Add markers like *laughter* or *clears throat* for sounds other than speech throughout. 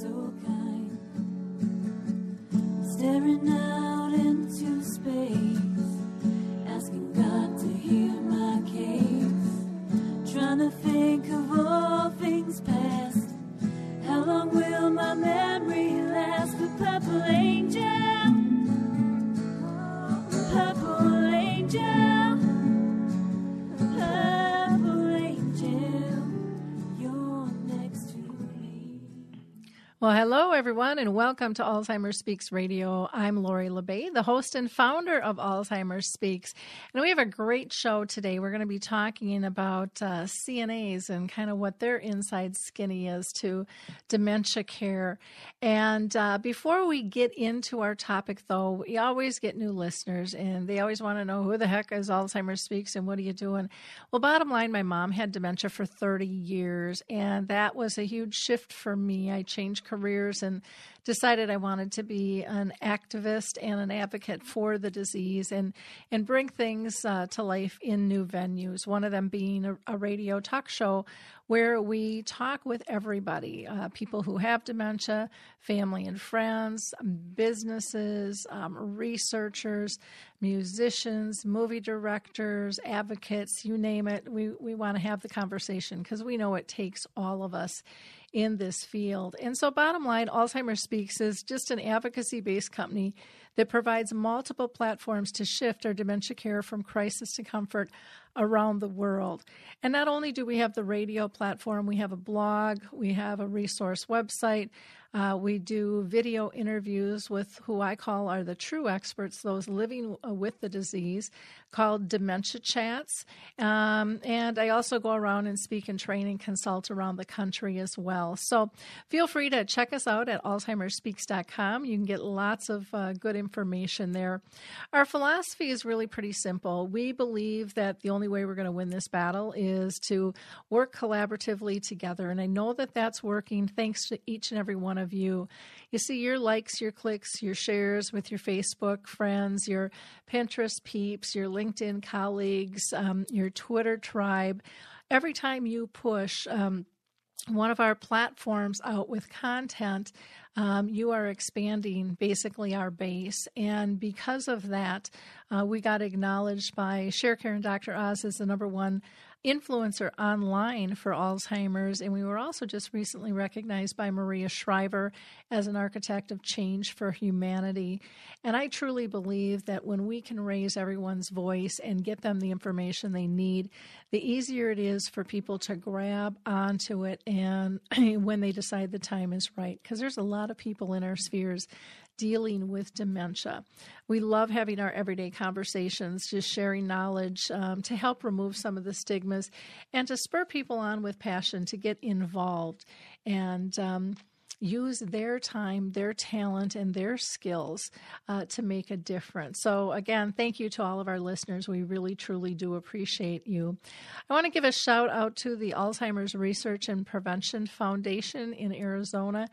so kind. Staring out into space, asking God to hear my case. Trying to think of all things past. Well, hello, everyone, and welcome to Alzheimer's Speaks Radio. I'm Lori La Bey, the host and founder of Alzheimer's Speaks. And we have a great show today. We're going to be talking about uh, CNAs and kind of what their inside skinny is to dementia care. And uh, before we get into our topic, though, we always get new listeners, and they always want to know who the heck is Alzheimer's Speaks and what are you doing? Well, bottom line, my mom had dementia for 30 years, and that was a huge shift for me. I changed careers and decided I wanted to be an activist and an advocate for the disease and and bring things uh, to life in new venues. One of them being a, a radio talk show where we talk with everybody, uh, people who have dementia, family and friends, businesses, um, researchers, musicians, movie directors, advocates, you name it. We we want to have the conversation because we know it takes all of us in this field. And so, bottom line, Alzheimer's Speaks is just an advocacy based company that provides multiple platforms to shift our dementia care from crisis to comfort around the world. And not only do we have the radio platform, we have a blog, we have a resource website. Uh, we do video interviews with who I call are the true experts, those living uh, with the disease, called Dementia Chats. Um, and I also go around and speak and train and consult around the country as well. So feel free to check us out at AlzheimerSpeaks.com. You can get lots of uh, good information there. Our philosophy is really pretty simple. We believe that the only way we're going to win this battle is to work collaboratively together. And I know that that's working thanks to each and every one of you. You see your likes, your clicks, your shares with your Facebook friends, your Pinterest peeps, your LinkedIn colleagues, um, your Twitter tribe. Every time you push, um, one of our platforms out with content, um, you are expanding basically our base. And because of that, uh, we got acknowledged by ShareCare and Dr. Oz as the number one influencer online for Alzheimer's. And we were also just recently recognized by Maria Shriver as an architect of change for humanity. And I truly believe that when we can raise everyone's voice and get them the information they need, the easier it is for people to grab onto it and *clears throat* when they decide the time is right. Because there's a lot of people in our spheres dealing with dementia. We love having our everyday conversations, just sharing knowledge um, to help remove some of the stigmas and to spur people on with passion to get involved and um, use their time, their talent, and their skills uh, to make a difference. So, again, thank you to all of our listeners. We really, truly do appreciate you. I want to give a shout out to the Alzheimer's Research and Prevention Foundation in Arizona.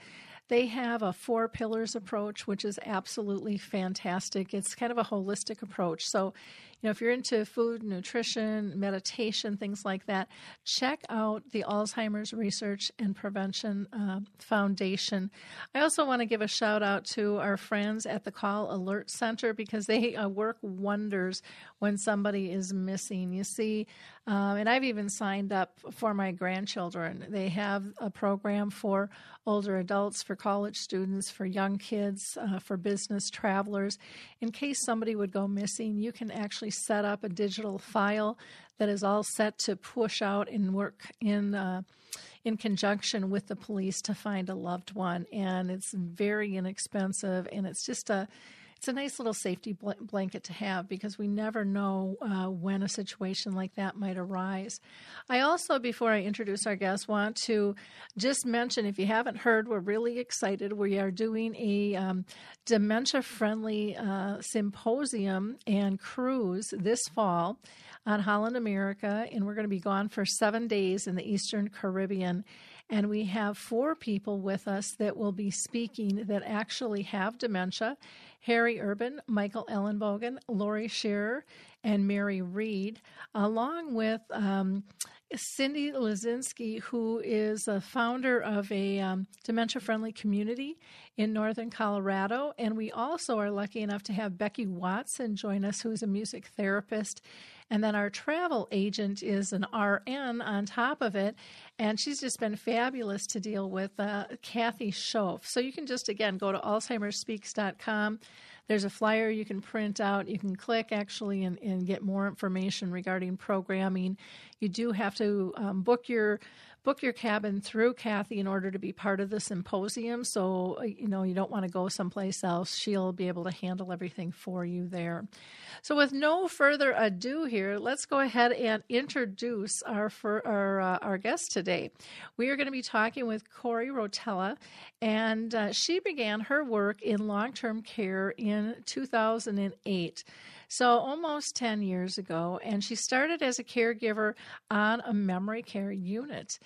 They have a four pillars approach, which is absolutely fantastic. It's kind of a holistic approach. So, you know, if you're into food, nutrition, meditation, things like that, check out the Alzheimer's Research and Prevention uh, Foundation. I also want to give a shout out to our friends at the Call Alert Center because they uh, work wonders when somebody is missing. You see, um, and I've even signed up for my grandchildren. They have a program for older adults, for college students, for young kids, uh, for business travelers. In case somebody would go missing, you can actually set up a digital file that is all set to push out and work in. Uh, in conjunction with the police to find a loved one and it's very inexpensive and it's just a it's a nice little safety bl- blanket to have because we never know uh, when a situation like that might arise. I also, before I introduce our guest, want to just mention if you haven't heard, we're really excited. We are doing a um, dementia friendly uh, symposium and cruise this fall on Holland America, and we're going to be gone for seven days in the Eastern Caribbean. And we have four people with us that will be speaking that actually have dementia Harry Urban, Michael Ellenbogen, Laurie Scherrer, and Mary Reed, along with um, Cyndy Luzinski, who is a founder of a um, dementia friendly community in northern Colorado. And we also are lucky enough to have Becky Watson join us, who is a music therapist. And then our travel agent is an RN on top of it. And she's just been fabulous to deal with, uh, Kathy Schoaf. So you can just, again, go to alzheimersspeaks.com there's a flyer you can print out. You can click actually and, and get more information regarding programming. You do have to um, book your book your cabin through Kathy in order to be part of the symposium. So, uh, you know, you don't want to go someplace else. She'll be able to handle everything for you there. So, with no further ado here, let's go ahead and introduce our for, our, uh, our guest today. We are going to be talking with Corey Rotella, and uh, she began her work in long term care in 2008. So, almost 10 years ago, and she started as a caregiver on a memory care unit.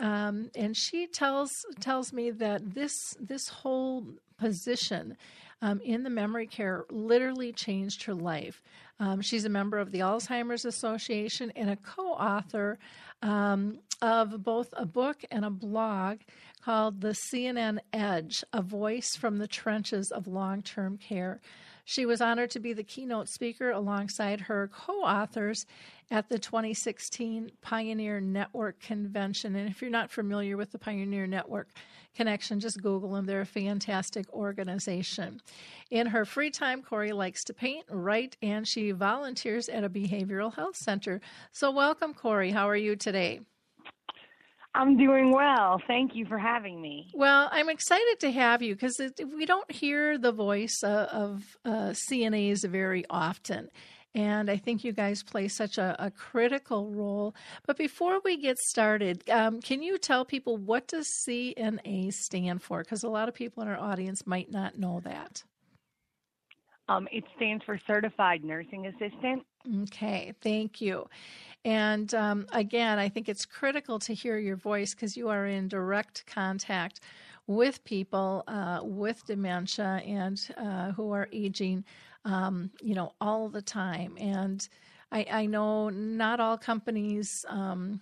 Um, and she tells tells me that this this whole position um, in the memory care literally changed her life. Um, she's a member of the Alzheimer's Association and a co-author um, of both a book and a blog called "The CNA Edge: A Voice from the Trenches of Long-Term Care." She was honored to be the keynote speaker alongside her co authors at the 2016 Pioneer Network Convention. And if you're not familiar with the Pioneer Network Connection, just Google them. They're a fantastic organization. In her free time, Corey likes to paint, write, and she volunteers at a behavioral health center. So, welcome, Corey. How are you today? I'm doing well. Thank you for having me. Well, I'm excited to have you because we don't hear the voice uh, of uh, CNAs very often. And I think you guys play such a, a critical role. But before we get started, um, can you tell people what does CNA stand for? Because a lot of people in our audience might not know that. Um, it stands for Certified Nursing Assistant. Okay, thank you. And um, again, I think it's critical to hear your voice because you are in direct contact with people uh, with dementia and uh, who are aging, um, you know, all the time. And I, I know not all companies um,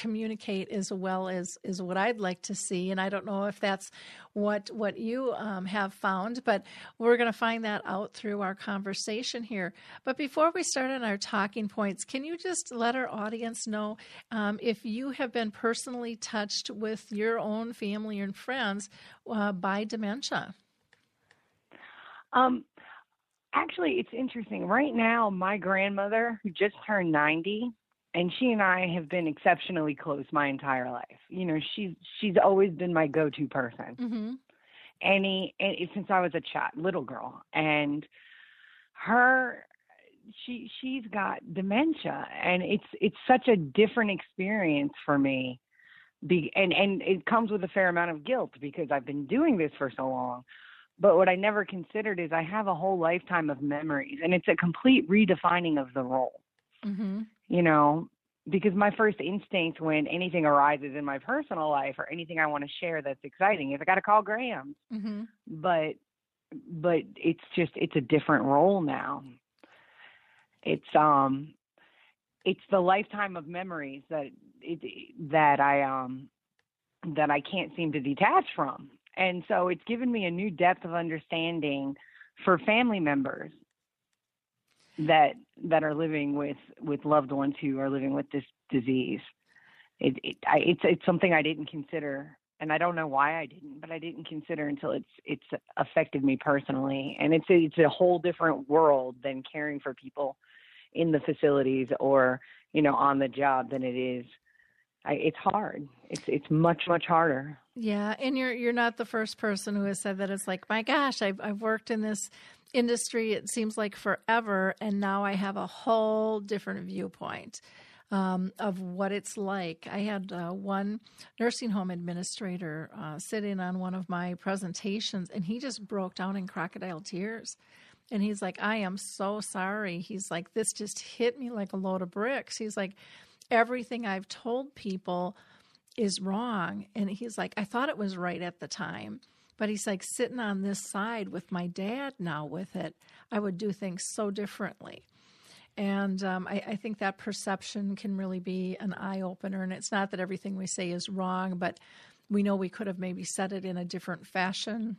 communicate as well as is what I'd like to see. And I don't know if that's what what you um, have found, but we're going to find that out through our conversation here. But before we start on our talking points, can you just let our audience know um, if you have been personally touched with your own family and friends uh, by dementia? Um, actually, it's interesting. Right now, my grandmother, who just turned 90, and she and I have been exceptionally close my entire life. You know, she's she's always been my go-to person. Mm-hmm. Any, since I was a child, little girl, and her she she's got dementia, and it's it's such a different experience for me. Be, and and it comes with a fair amount of guilt because I've been doing this for so long. But what I never considered is I have a whole lifetime of memories, and it's a complete redefining of the role. Mm-hmm you know, because my first instinct when anything arises in my personal life or anything I want to share that's exciting is I got to call Gram. Mm-hmm. But but it's just it's a different role now. It's um it's the lifetime of memories that it, that I um that I can't seem to detach from. And so it's given me a new depth of understanding for family members that that are living with with loved ones who are living with this disease. It, it I, it's it's something I didn't consider, and I don't know why I didn't, but I didn't consider until it's it's affected me personally, and it's it's a whole different world than caring for people in the facilities or you know on the job than it is. I, it's hard. It's it's much much harder. Yeah, and you're you're not the first person who has said that. It's like, my gosh, I've I've worked in this industry, it seems like forever, and now I have a whole different viewpoint. Um, of what it's like. I had uh, one nursing home administrator uh, sitting on one of my presentations, and he just broke down in crocodile tears. And he's like, I am so sorry. He's like, this just hit me like a load of bricks. He's like, everything I've told people is wrong. And he's like, I thought it was right at the time. But he's like, sitting on this side with my dad now with it, I would do things so differently. And um, I, I, think that perception can really be an eye opener. And it's not that everything we say is wrong, but we know we could have maybe said it in a different fashion,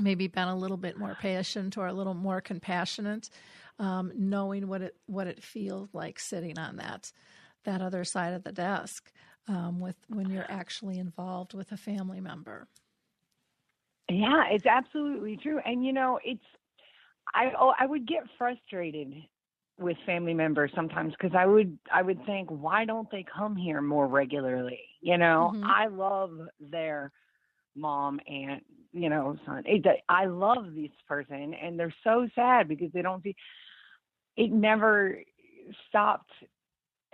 maybe been a little bit more patient or a little more compassionate, um, knowing what it what it feels like sitting on that that other side of the desk um, with when you're actually involved with a family member. Yeah, it's absolutely true. And you know, it's I oh, I would get frustrated with family members sometimes because I would I would think why don't they come here more regularly? You know, mm-hmm. I love their mom aunt you know son it, I love this person and they're so sad because they don't see it never stopped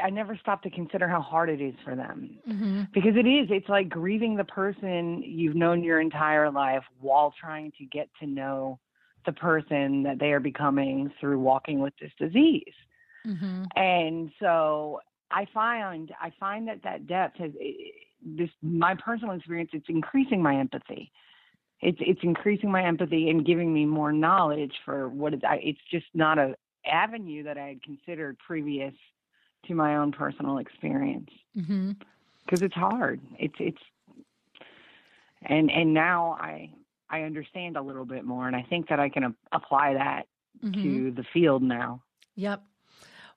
I never stopped to consider how hard it is for them mm-hmm. because it is. It's like grieving the person you've known your entire life while trying to get to know the person that they are becoming through walking with this disease. Mm-hmm. And so I find I find that that depth has this my personal experience. It's increasing my empathy. It's it's increasing my empathy and giving me more knowledge for what it's. It's just not a avenue that I had considered previous to my own personal experience because mm-hmm. it's hard. It's it's and and now I I understand a little bit more, and I think that I can a- apply that mm-hmm. to the field now. Yep.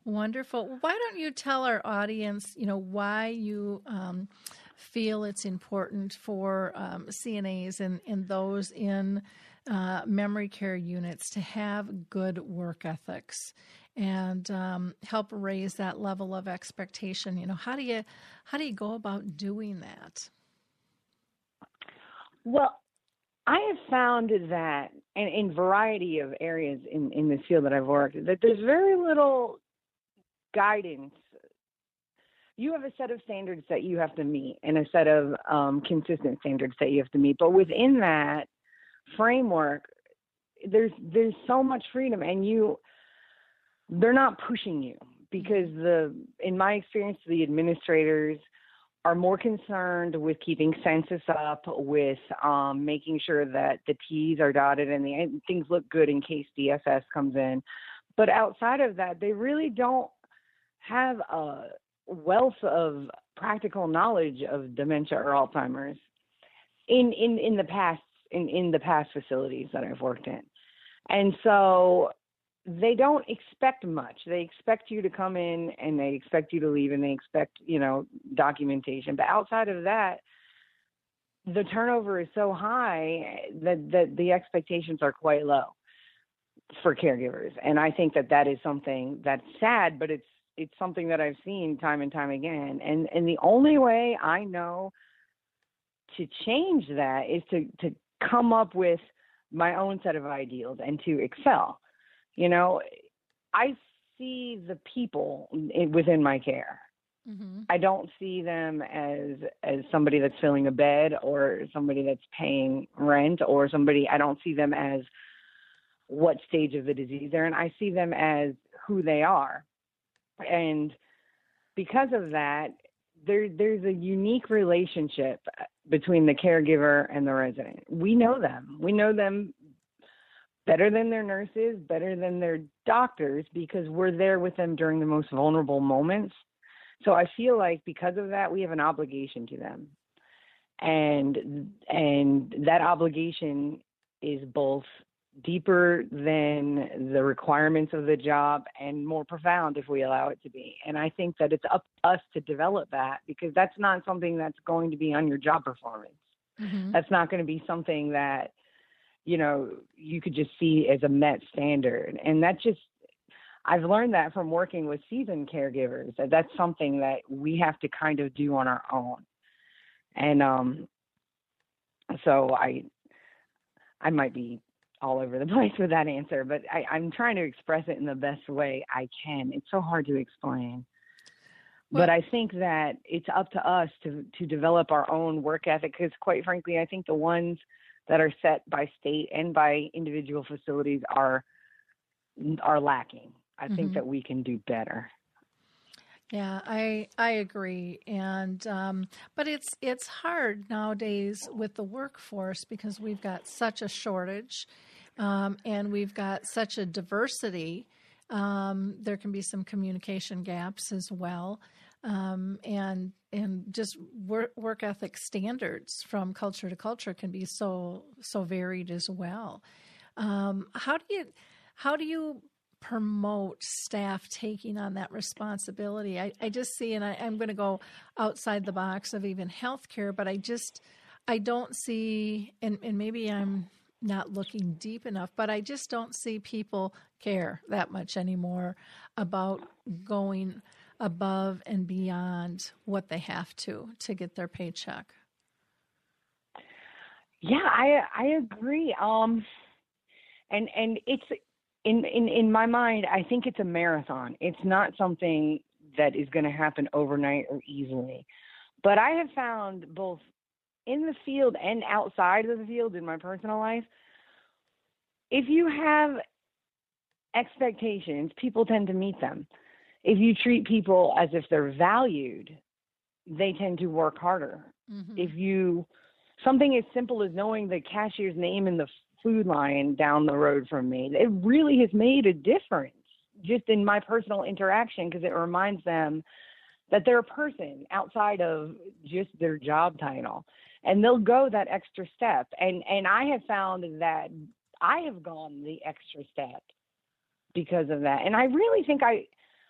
Wonderful. Why don't you tell our audience, you know, why you um, feel it's important for um, CNAs and, and those in uh, memory care units to have good work ethics and um, help raise that level of expectation. You know how do you how do you go about doing that? Well i have found that and in variety of areas in in this field that i've worked that there's very little guidance. You have a set of standards that you have to meet and a set of um, consistent standards that you have to meet. But within that framework there's there's so much freedom and you they're not pushing you because the in my experience the administrators are more concerned with keeping census up with um, making sure that the t's are dotted and the and things look good in case dss comes in. But outside of that they really don't have a wealth of practical knowledge of dementia or alzheimer's in in in the past in in the past facilities that i've worked in. And so they don't expect much. They expect you to come in and they expect you to leave and they expect, you know, documentation. But outside of that, the turnover is so high that, that the expectations are quite low for caregivers. And I think that that is something that's sad, but it's it's something that I've seen time and time again. And and the only way I know to change that is to to come up with my own set of ideals and to excel you know, I see the people within my care. Mm-hmm. I don't see them as as somebody that's filling a bed or somebody that's paying rent or somebody I don't see them as what stage of the disease they're in. I see them as who they are. And because of that, there there's a unique relationship between the caregiver and the resident. We know them. We know them better than their nurses, better than their doctors, because we're there with them during the most vulnerable moments. So I feel like because of that, we have an obligation to them. And and that obligation is both deeper than the requirements of the job and more profound if we allow it to be. And I think that it's up to us to develop that because that's not something that's going to be on your job performance. Mm-hmm. That's not going to be something that you know, you could just see as a met standard. And that just, I've learned that from working with seasoned caregivers, that that's something that we have to kind of do on our own. And um, so I, I might be all over the *laughs* place with that answer, but I, I'm trying to express it in the best way I can. It's so hard to explain. Well, but I think that it's up to us to to develop our own work ethic because, quite frankly, I think the ones that are set by state and by individual facilities are are lacking. I mm-hmm. think that we can do better. Yeah, I I agree, and um, but it's it's hard nowadays with the workforce because we've got such a shortage, um, and we've got such a diversity. Um, there can be some communication gaps as well, um, and and just work, work ethic standards from culture to culture can be so so varied as well. Um, how do you how do you promote staff taking on that responsibility. I, I just see, and I, am going to go outside the box of even healthcare, but I just, I don't see, and, and maybe I'm not looking deep enough, but I just don't see people care that much anymore about going above and beyond what they have to to get their paycheck. Yeah, I I agree. Um and and it's in, in in my mind, I think it's a marathon. It's not something that is going to happen overnight or easily. But I have found both in the field and outside of the field in my personal life, if you have expectations, people tend to meet them. If you treat people as if they're valued, they tend to work harder. Mm-hmm. If you something as simple as knowing the cashier's name in the food line down the road from me. It really has made a difference just in my personal interaction because it reminds them that they're a person outside of just their job title and they'll go that extra step and and I have found that I have gone the extra step because of that and I really think I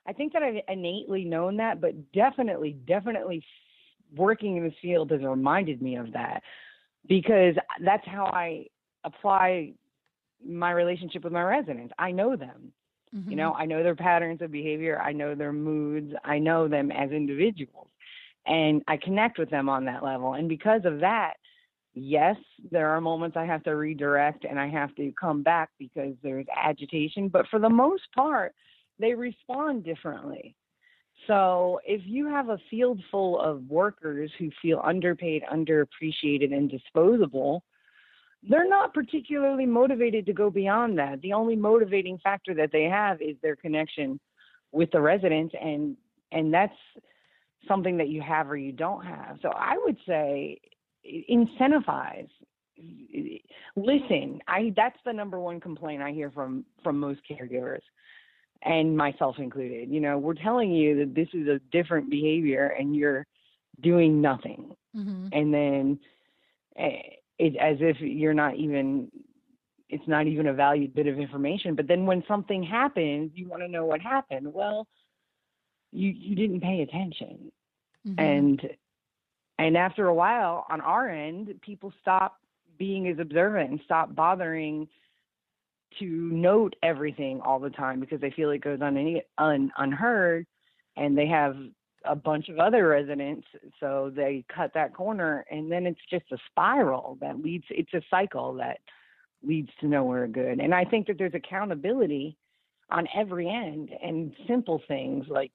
I think that I've innately known that but definitely definitely working in this field has reminded me of that because that's how I apply my relationship with my residents. I know them. Mm-hmm. You know, I know their patterns of behavior, I know their moods, I know them as individuals. And I connect with them on that level. And because of that, yes, there are moments I have to redirect and I have to come back because there's agitation, but for the most part, they respond differently. So if you have a field full of workers who feel underpaid, underappreciated, and disposable, they're not particularly motivated to go beyond that. The only motivating factor that they have is their connection with the residents and and that's something that you have or you don't have. So I would say incentivize listen. I that's the number one complaint I hear from from most caregivers and myself included. You know, we're telling you that this is a different behavior and you're doing nothing. Mm-hmm. And then eh, it, as if you're not even it's not even a valued bit of information but then when something happens you want to know what happened well you you didn't pay attention mm-hmm. and and after a while on our end people stop being as observant and stop bothering to note everything all the time because they feel it goes un, un, unheard and they have a bunch of other residents so they cut that corner and then it's just a spiral that leads it's a cycle that leads to nowhere good and i think that there's accountability on every end and simple things like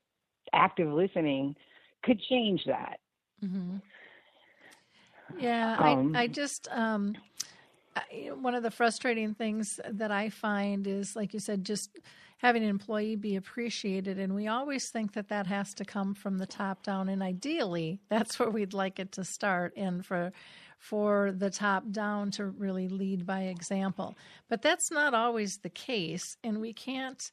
active listening could change that mm-hmm. yeah um, I, I just um I, one of the frustrating things that i find is like you said just having an employee be appreciated. And we always think that that has to come from the top down. And ideally, *laughs* that's where we'd like it to start. And for for the top down to really lead by example. But that's not always the case. And we can't,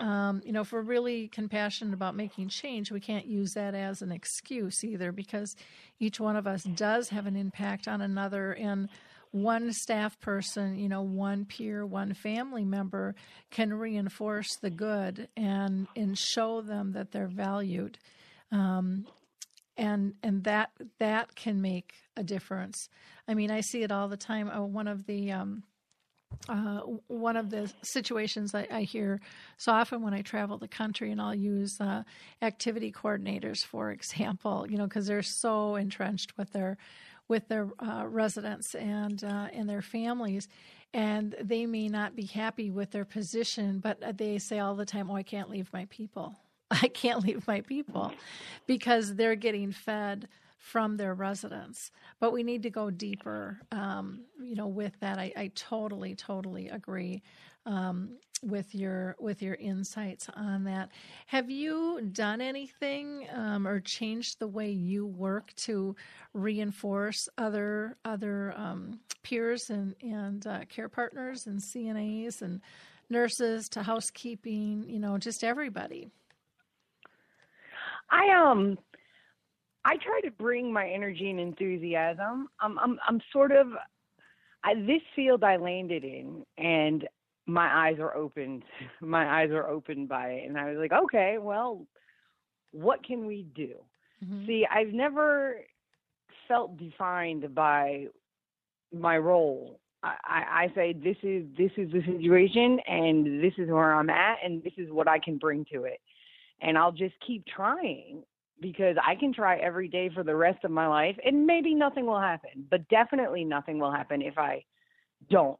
um, you know, if we're really compassionate about making change, we can't use that as an excuse either because each one of us does have an impact on another. And one staff person, you know, one peer, one family member can reinforce the good and and show them that they're valued. Um, and and that that can make a difference. I mean, I see it all the time. Oh, one of the um, uh, one of the situations I, I, hear so often when I travel the country, and I'll use uh, activity coordinators, for example, you know, because they're so entrenched with their with their uh, residents and uh, and their families, and they may not be happy with their position, but they say all the time, "Oh, I can't leave my people. *laughs* I can't leave my people," because they're getting fed from their residents. But we need to go deeper, um, you know, with that. I, I totally, totally agree. Um, with your with your insights on that. Have you done anything um, or changed the way you work to reinforce other other um, peers and and uh, care partners and CNAs and nurses to housekeeping? You know, just everybody. I um I try to bring my energy and enthusiasm. I'm I'm I'm sort of I, this field I landed in, and my eyes are opened. *laughs* My eyes are opened by it, and I was like, okay, well, what can we do? Mm-hmm. See, I've never felt defined by my role. I, I say this is this is the situation, and this is where I'm at, and this is what I can bring to it, and I'll just keep trying because I can try every day for the rest of my life and maybe nothing will happen, but definitely nothing will happen if I don't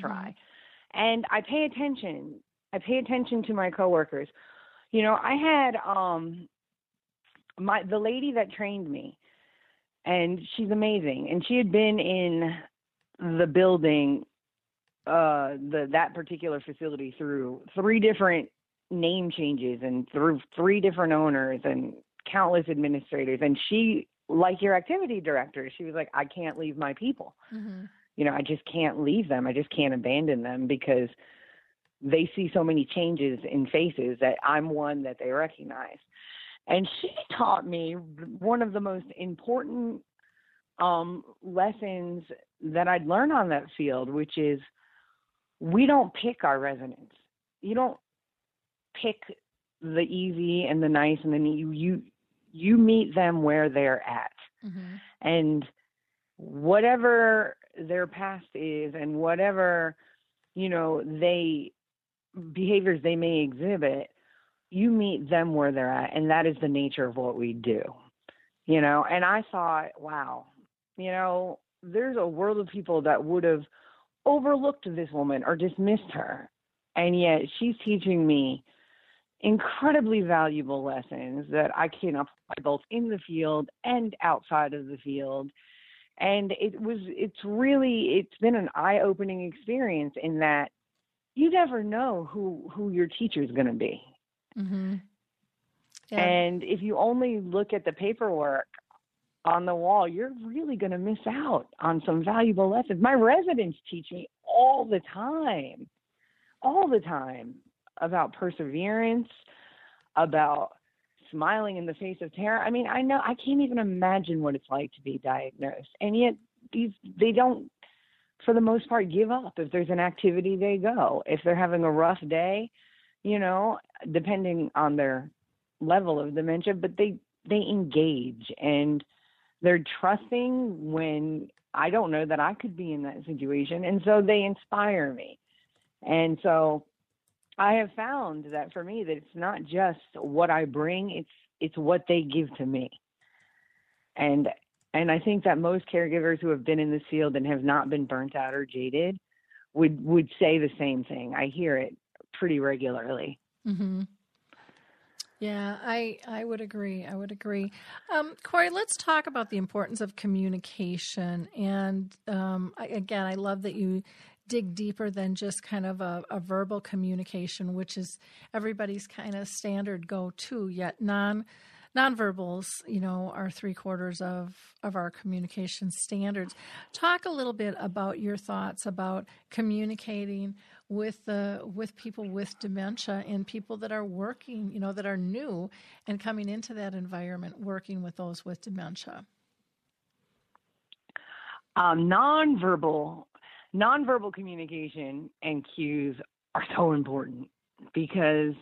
try. Mm-hmm. And I pay attention. I pay attention to my coworkers. You know, I had um my the lady that trained me and she's amazing and she had been in the building uh the that particular facility through three different name changes and through three different owners and countless administrators and she like your activity director she was like i can't leave my people mm-hmm. You know i just can't leave them i just can't abandon them because they see so many changes in faces that i'm one that they recognize and she *laughs* taught me one of the most important um, lessons that i'd learn on that field which is we don't pick our residents you don't pick the easy and the nice and then you you you meet them where they're at. Mm-hmm. And whatever their past is and whatever, you know, they behaviors they may exhibit, you meet them where they're at. And that is the nature of what we do. You know, and I thought, wow, you know, there's a world of people that would have overlooked this woman or dismissed her. And yet she's teaching me incredibly valuable lessons that I can apply both in the field and outside of the field. And it was, it's really, it's been an eye opening experience in that you never know who, who your teacher is going to be. Mm-hmm. Yeah. And if you only look at the paperwork on the wall, you're really going to miss out on some valuable lessons. My residents teach me all the time, all the time about perseverance, about smiling in the face of terror. I mean, I know I can't even imagine what it's like to be diagnosed. And yet these they don't for the most part give up. If there's an activity they go. If they're having a rough day, you know, depending on their level of dementia, but they they engage and they're trusting when I don't know that I could be in that situation. And so they inspire me. And so I have found that for me that it's not just what I bring, it's it's what they give to me. And and I think that most caregivers who have been in this field and have not been burnt out or jaded would would say the same thing. I hear it pretty regularly. Mm-hmm. Yeah, I I would agree. I would agree. Um, Corey, let's talk about the importance of communication. And um, I, again, I love that you dig deeper than just kind of a, a verbal communication, which is everybody's kind of standard go to, yet non nonverbals, you know, are three quarters of, of our communication standards. Talk a little bit about your thoughts about communicating with the with people with dementia and people that are working, you know, that are new and coming into that environment, working with those with dementia. Um, nonverbal nonverbal communication and cues are so important because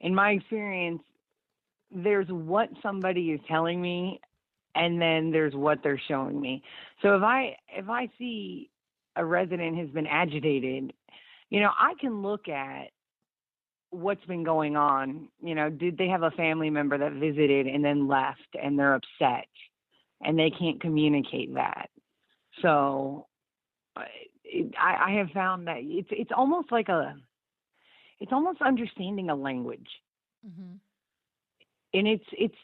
in my experience there's what somebody is telling me and then there's what they're showing me. So if i if i see a resident has been agitated you know i can look at what's been going on. You know did they have a family member that visited and then left and they're upset and they can't communicate that? So uh, it, I, I have found that it's it's almost like a it's almost understanding a language mm-hmm. and it's it's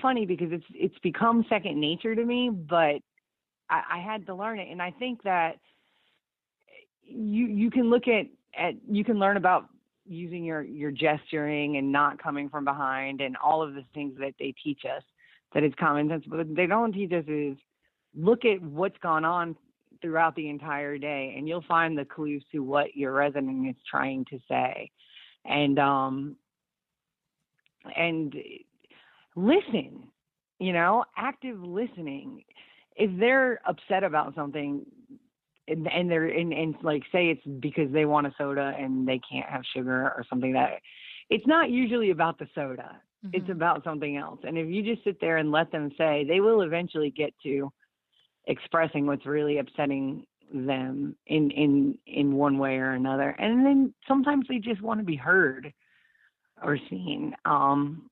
funny because it's it's become second nature to me but I, I had to learn it and i think that you you can look at at you can learn about using your your gesturing and not coming from behind and all of the things that they teach us that is common sense but they don't teach us is look at what's gone on throughout the entire day and you'll find the clues to what your resident is trying to say. And um and listen you know active listening. If they're upset about something and, and they're and, and like say it's because they want a soda and they can't have sugar or something that it's not usually about the soda. Mm-hmm. it's about something else. And if you just sit there and let them say they will eventually get to expressing what's really upsetting them in in in one way or another and then sometimes they just want to be heard or seen um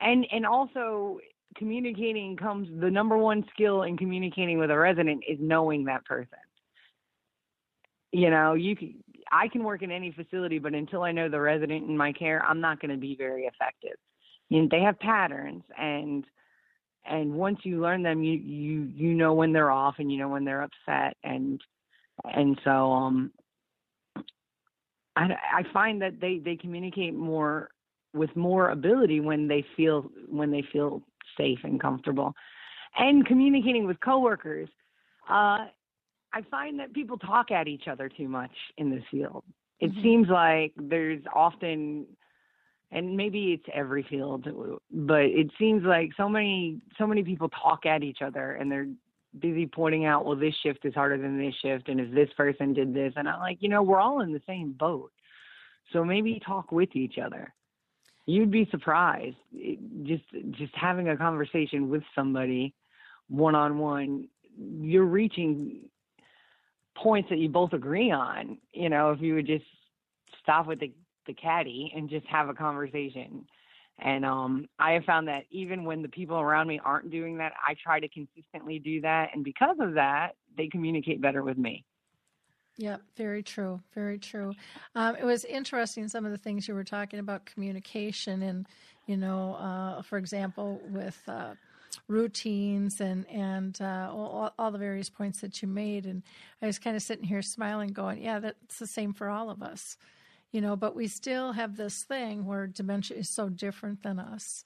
and and also communicating comes the number one skill in communicating with a resident is knowing that person. You know, you can, I can work in any facility, but until I know the resident in my care, I'm not going to be very effective. You know, they have patterns, and and once you learn them, you you you know when they're off, and you know when they're upset, and and so um, I I find that they they communicate more with more ability when they feel when they feel safe and comfortable. And communicating with coworkers, uh, I find that people talk at each other too much in this field. It mm-hmm. seems like there's often, and maybe it's every field, but it seems like so many so many people talk at each other, and they're busy pointing out, well, this shift is harder than this shift, and if this person did this, and I'm like, you know, we're all in the same boat, so maybe talk with each other. You'd be surprised just just having a conversation with somebody one on one you're reaching points that you both agree on you know if you would just stop with the the caddy and just have a conversation and um i have found that even when the people around me aren't doing that i try to consistently do that and because of that they communicate better with me yeah, very true. Very true. Um, it was interesting some of the things you were talking about communication and, you know, uh, for example, with uh, routines and and uh, all, all, the various points that you made. And I was kind of sitting here smiling, going, "Yeah, that's the same for all of us." You know, but we still have this thing where dementia is so different than us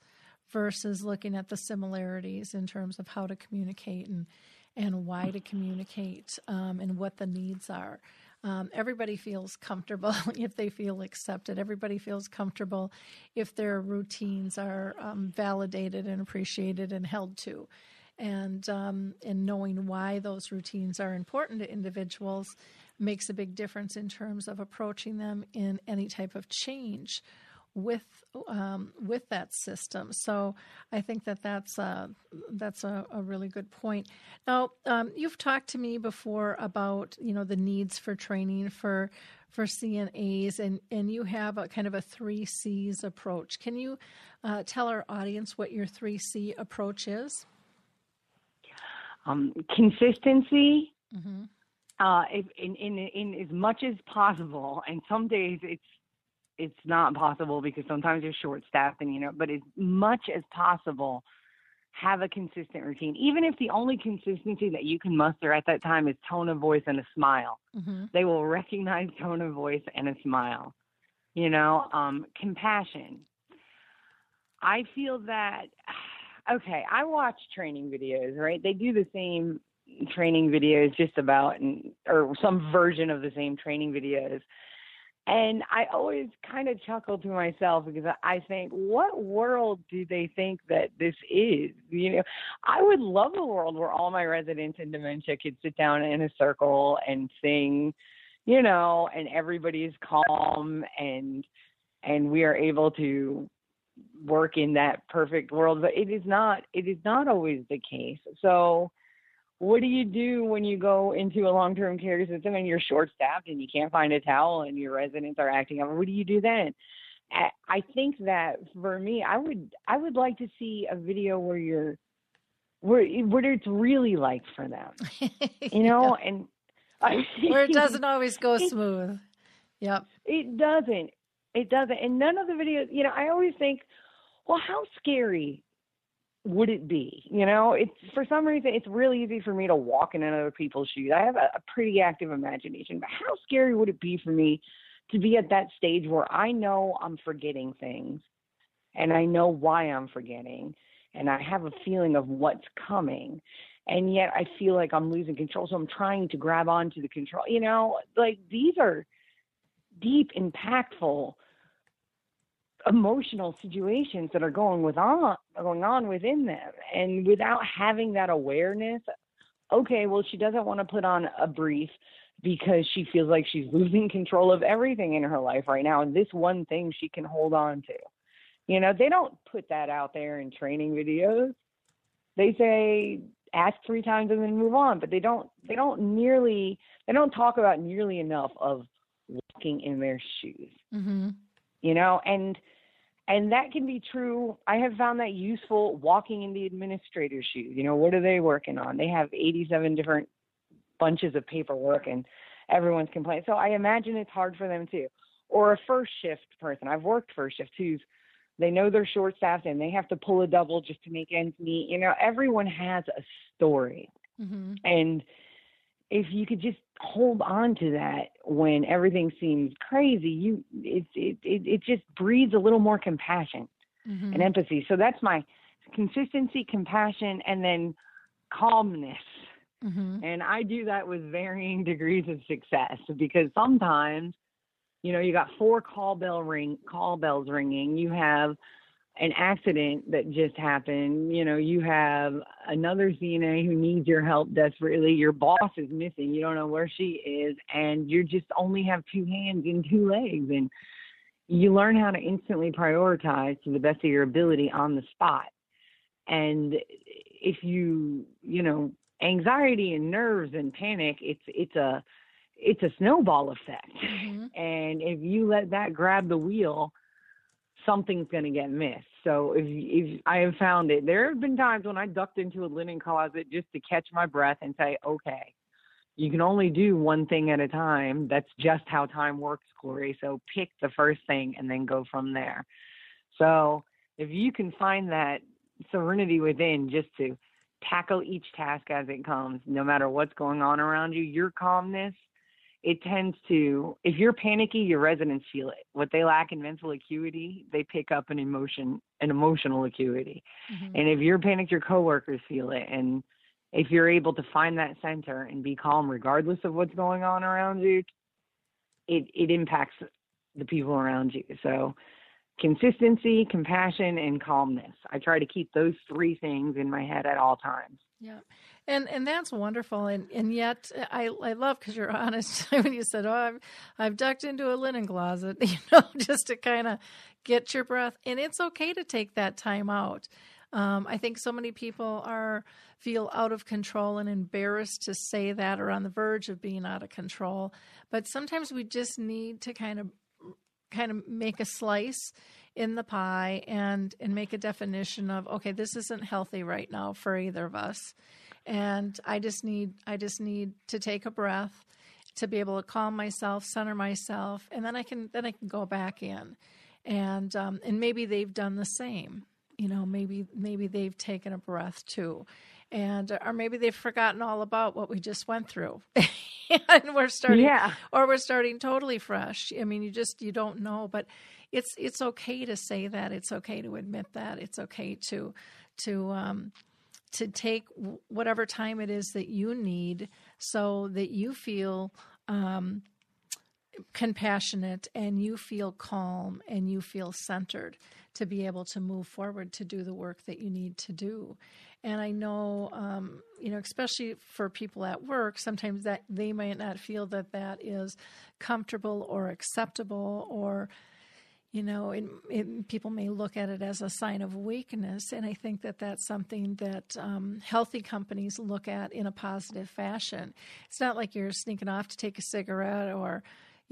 versus looking at the similarities in terms of how to communicate and and why to communicate um, and what the needs are. Um, everybody feels comfortable *laughs* if they feel accepted. Everybody feels comfortable if their routines are um, validated and appreciated and held to. And um, and knowing why those routines are important to individuals makes a big difference in terms of approaching them in any type of change with um, with that system. So I think that that's a, that's a, a really good point. Now um, you've talked to me before about you know the needs for training for for CNAs, and and you have a kind of a three C's approach. Can you uh, tell our audience what your three C approach is? Um, consistency. Mm-hmm. Uh, in, in in as much as possible, and some days it's it's not possible because sometimes you're short staffed and you know but as much as possible have a consistent routine. Even if the only consistency that you can muster at that time is tone of voice and a smile mm-hmm. they will recognize tone of voice and a smile you know um compassion. I feel that *sighs* okay i watch training videos right? They do the same training videos just about and or some version of the same training videos and I always kind of chuckle to myself because I think, what world do they think that this is? You know, I would love a world where all my residents in dementia could sit down in a circle and sing, you know, and everybody's calm and and we are able to work in that perfect world. But it is not. It is not always the case. So what do you do when you go into a long-term care system and you're short-staffed and you can't find a towel and your residents are acting up? What do you do then? I think that for me, I would I would like to see a video where you're where what it's really like for them, *laughs* you know, yeah. and I, *laughs* where it *laughs* doesn't always go smooth. Yep, it doesn't. It doesn't, and none of the videos. You know, I always think, well, how scary would it be? You know, it's for some reason it's really easy for me to walk in other people's shoes. I have a, a pretty active imagination, but how scary would it be for me to be at that stage where I know I'm forgetting things and I know why I'm forgetting and I have a feeling of what's coming. And yet I feel like I'm losing control. So I'm trying to grab onto the control. You know, like these are deep, impactful, emotional situations that are going with on going on within them. And without having that awareness, okay, well she doesn't want to put on a brief because she feels like she's losing control of everything in her life right now. And this one thing she can hold on to. You know, they don't put that out there in training videos. They say ask three times and then move on, but they don't they don't nearly they don't talk about nearly enough of walking in their shoes. Mm-hmm. You know, and and that can be true. I have found that useful walking in the administrator's shoes. You know, what are they working on? They have 87 different bunches of paperwork and everyone's complaining. So I imagine it's hard for them too. Or a first shift person. I've worked first shift too. They know they're short staffed and they have to pull a double just to make ends meet. You know, everyone has a story. Mm-hmm. And if you could just hold on to that when everything seems crazy, you it it it, it just breeds a little more compassion Mm-hmm. and empathy. So that's my consistency, compassion, and then calmness. Mm-hmm. And I do that with varying degrees of success because sometimes, you know, you got four call bell ring call bells ringing. You have an accident that just happened. You know, you have another CNA who needs your help desperately. Your boss is missing. You don't know where she is, and you just only have two hands and two legs. And you learn how to instantly prioritize to the best of your ability on the spot. And if you, you know, anxiety and nerves and panic, it's it's a it's a snowball effect. Mm-hmm. *laughs* And if you let that grab the wheel, something's going to get missed. So if if I have found it, there have been times when I ducked into a linen closet just to catch my breath and say, okay, you can only do one thing at a time. That's just how time works, Glory. So pick the first thing and then go from there. So if you can find that serenity within just to tackle each task as it comes, no matter what's going on around you, your calmness, it tends to, if you're panicky, your residents feel it. What they lack in mental acuity, they pick up an emotion, an emotional acuity. Mm-hmm. And if you're panicked, your coworkers feel it. And if you're able to find that center and be calm regardless of what's going on around you, it it impacts the people around you. So consistency, compassion, and calmness. I try to keep those three things in my head at all times. Yeah, and and that's wonderful, and and yet I I love because you're *laughs* honest when you said, oh, I've I've ducked into a linen closet, *laughs* you know, just to kind of get your breath, and it's okay to take that time out. Um, I think so many people are feel out of control and embarrassed to say that or on the verge of being out of control, but sometimes we just need to kind of kind of make a slice in the pie and and make a definition of okay this isn't healthy right now for either of us. And i just need i just need to take a breath to be able to calm myself center myself and then i can then i can go back in. And um, and maybe they've done the same. You know maybe maybe they've taken a breath too and or maybe they've forgotten all about what we just went through. *laughs* And we're starting Yeah. or we're starting totally fresh. I mean you just you don't know but it's it's okay to say that. It's okay to admit that. It's okay to to um to take whatever time it is that you need so that you feel um compassionate and you feel calm and you feel centered to be able to move forward to do the work that you need to do. And I know, um, you know, especially for people at work, sometimes that they might not feel that that is comfortable or acceptable or you know, it, it, people may look at it as a sign of weakness, and I think that that's something that um, healthy companies look at in a positive fashion. It's not like you're sneaking off to take a cigarette or,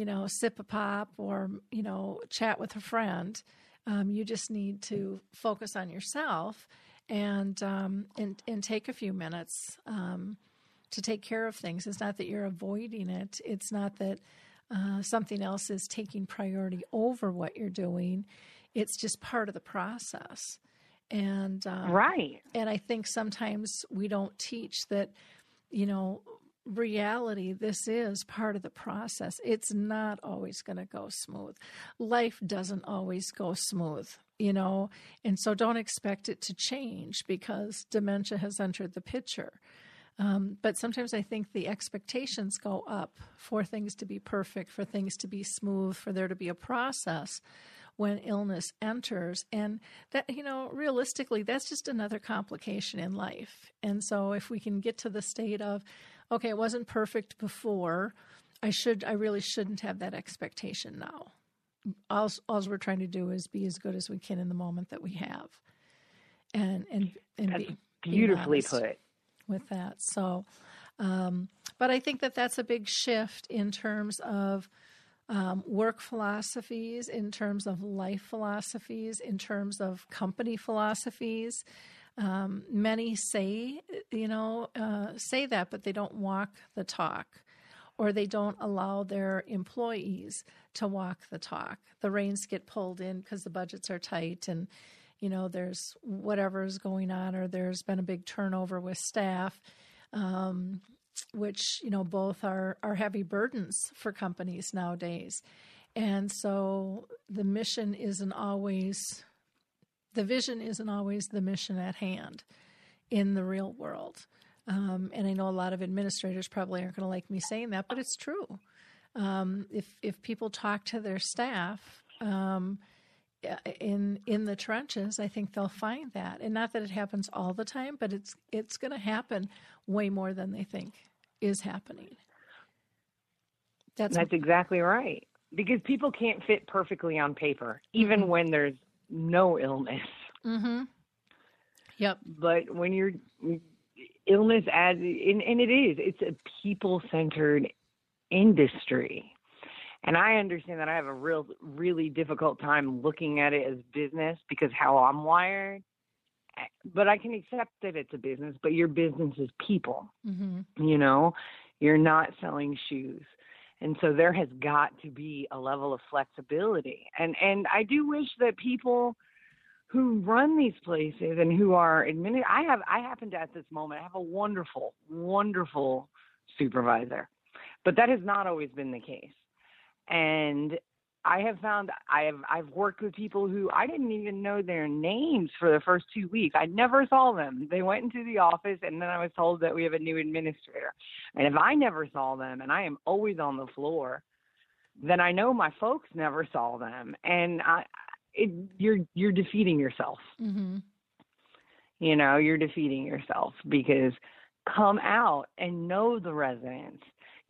you know, sip a pop or you know, chat with a friend. Um, you just need to focus on yourself and um, and and take a few minutes um, to take care of things. It's not that you're avoiding it. It's not that uh, something else is taking priority over what you're doing. It's just part of the process. And um, Right. and I think sometimes we don't teach that, you know, reality, this is part of the process. It's not always going to go smooth. Life doesn't always go smooth, you know, and so don't expect it to change because dementia has entered the picture. Um, but sometimes I think the expectations go up for things to be perfect, for things to be smooth, for there to be a process when illness enters. And that, you know, realistically, that's just another complication in life. And so if we can get to the state of, okay, it wasn't perfect before, I should, I really shouldn't have that expectation now. All, all we're trying to do is be as good as we can in the moment that we have. And, and, and That's be beautifully put with that. So, um, but I think that that's a big shift in terms of um, work philosophies, in terms of life philosophies, in terms of company philosophies. Um, many say, you know, uh, say that, but they don't walk the talk or they don't allow their employees to walk the talk. The reins get pulled in because the budgets are tight and you know, there's whatever is going on, or there's been a big turnover with staff, um, which you know both are are heavy burdens for companies nowadays, and so the mission isn't always, the vision isn't always the mission at hand, in the real world. Um, and I know a lot of administrators probably aren't going to like me saying that, but it's true. Um, if if people talk to their staff, um, in in the trenches, I think they'll find that, and not that it happens all the time, but it's it's going to happen way more than they think is happening. That's that's exactly right because people can't fit perfectly on paper, even mm-hmm. when there's no illness. Mm-hmm. Yep. But when you're illness adds, and, and it is, it's a people centered industry. And I understand that I have a real, really difficult time looking at it as business because how I'm wired. But I can accept that it's a business, but your business is people. Mm-hmm. You know, you're not selling shoes. And so there has got to be a level of flexibility. And and I do wish that people who run these places and who are admitted I have I happen to at this moment have a wonderful, wonderful supervisor. But that has not always been the case and I have found I have I've worked with people who I didn't even know their names for the first two weeks. I never saw them. They went into the office and then I was told that we have a new administrator. And if I never saw them and I am always on the floor, then I know my folks never saw them. And I it, you're you're defeating yourself. Mm-hmm. You know, you're defeating yourself because come out and know the residents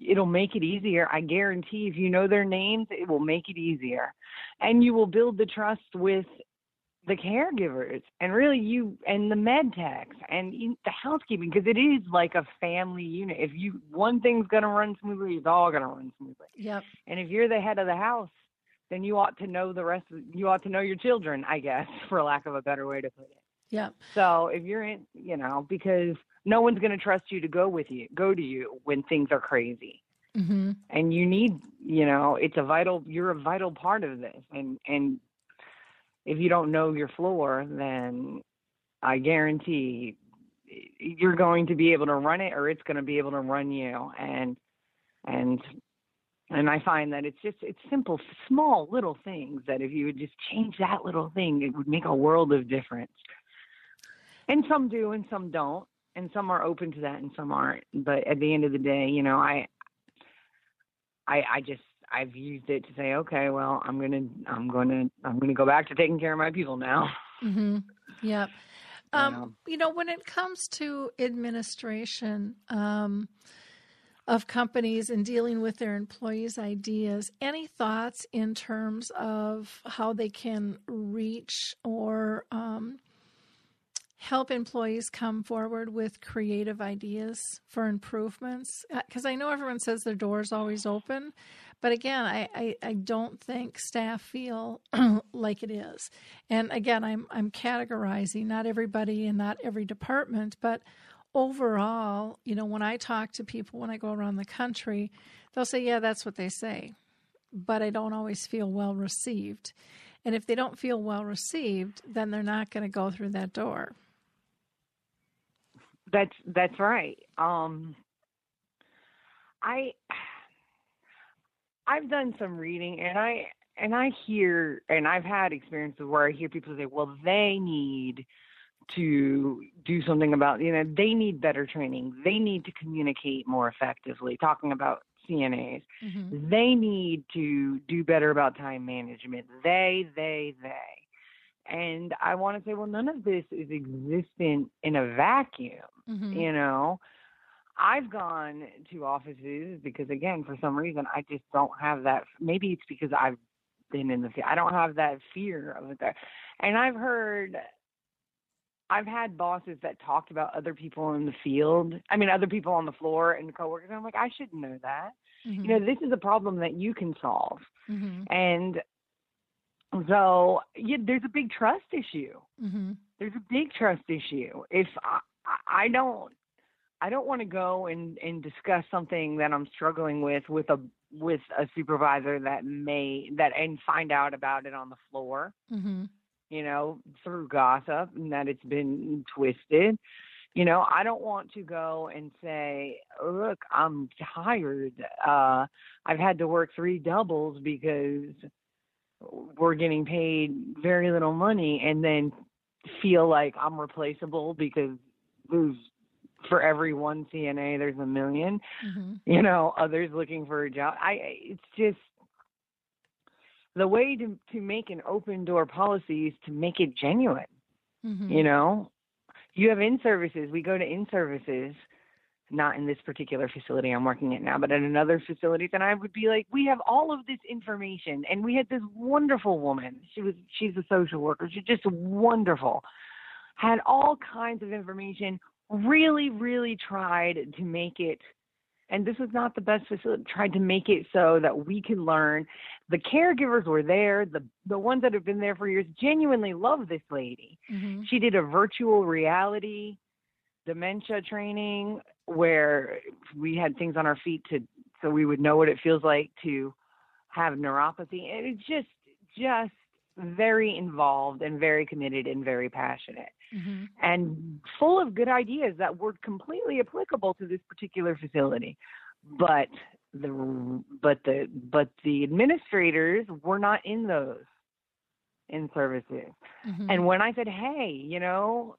it'll make it easier. I guarantee if you know their names, it will make it easier. And you will build the trust with the caregivers and really you and the med techs and the housekeeping because it is like a family unit. If you one thing's going to run smoothly, it's all going to run smoothly. Yep. And if you're the head of the house, then you ought to know the rest of you ought to know your children, I guess, *laughs* for lack of a better way to put it. Yeah. So if you're in, you know, because no one's going to trust you to go with you, go to you when things are crazy. Mm-hmm. And you need, you know, it's a vital. You're a vital part of this, and and if you don't know your floor, then I guarantee you're going to be able to run it, or it's going to be able to run you. And and and I find that it's just it's simple, small little things that if you would just change that little thing, it would make a world of difference. And some do, and some don't and some are open to that and some aren't. But at the end of the day you know i i i just i've used it to say okay well i'm gonna i'm gonna i'm gonna go back to taking care of my people now. Mm-hmm. *laughs* yeah. Um, you know when it comes to administration um, of companies and dealing with their employees' ideas, any thoughts in terms of how they can reach or um, help employees come forward with creative ideas for improvements? Because uh, I know everyone says their door is always open, but again, I, I, I don't think staff feel *clears throat* like it is. And again, I'm I'm categorizing not everybody and not every department, but overall, you know, when I talk to people when I go around the country, they'll say, "Yeah, that's what they say," but I don't always feel well received. And if they don't feel well received, then they're not going to go through that door. That's that's right. Um, I I've done some reading and I and I hear and I've had experiences where I hear people say, well, they need to do something about you know they need better training they need to communicate more effectively talking about cnas mm-hmm. they need to do better about time management they they they and i want to say well none of this is existent in a vacuum mm-hmm. you know i've gone to offices because again for some reason i just don't have that maybe it's because i've been in the field. i don't have that fear of it there and i've heard I've had bosses that talked about other people in the field. I mean, other people on the floor and coworkers. And I'm like, I should know that. Mm-hmm. You know, this is a problem that you can solve. Mm-hmm. And so yeah, there's a big trust issue. Mm-hmm. There's a big trust issue. If I, I don't, I don't want to go and and discuss something that I'm struggling with with a with a supervisor that may that and find out about it on the floor. Mm-hmm you know, through gossip and that it's been twisted. You know, I don't want to go and say, look, I'm tired. Uh, I've had to work three doubles because we're getting paid very little money and then feel like I'm replaceable because there's for every one CNA there's a 1000000 mm-hmm. *laughs* you know others looking for a job I it's just the way to to make an open door policy is to make it genuine. Mm-hmm. You know, you have in services. We go to in services, not in this particular facility I'm working at now, but at another facility. And I would be like, we have all of this information, and we had this wonderful woman. She was she's a social worker. She's just wonderful. Had all kinds of information. Really, really tried to make it and this was not the best facility tried to make it so that we can learn the caregivers were there the the ones that have been there for years genuinely love this lady mm-hmm. she did a virtual reality dementia training where we had things on our feet to so we would know what it feels like to have neuropathy and it's just just very involved and very committed and very passionate mm-hmm. and full of good ideas that were completely applicable to this particular facility. But the but the but the administrators were not in those in services. Mm-hmm. And when I said, "Hey, you know,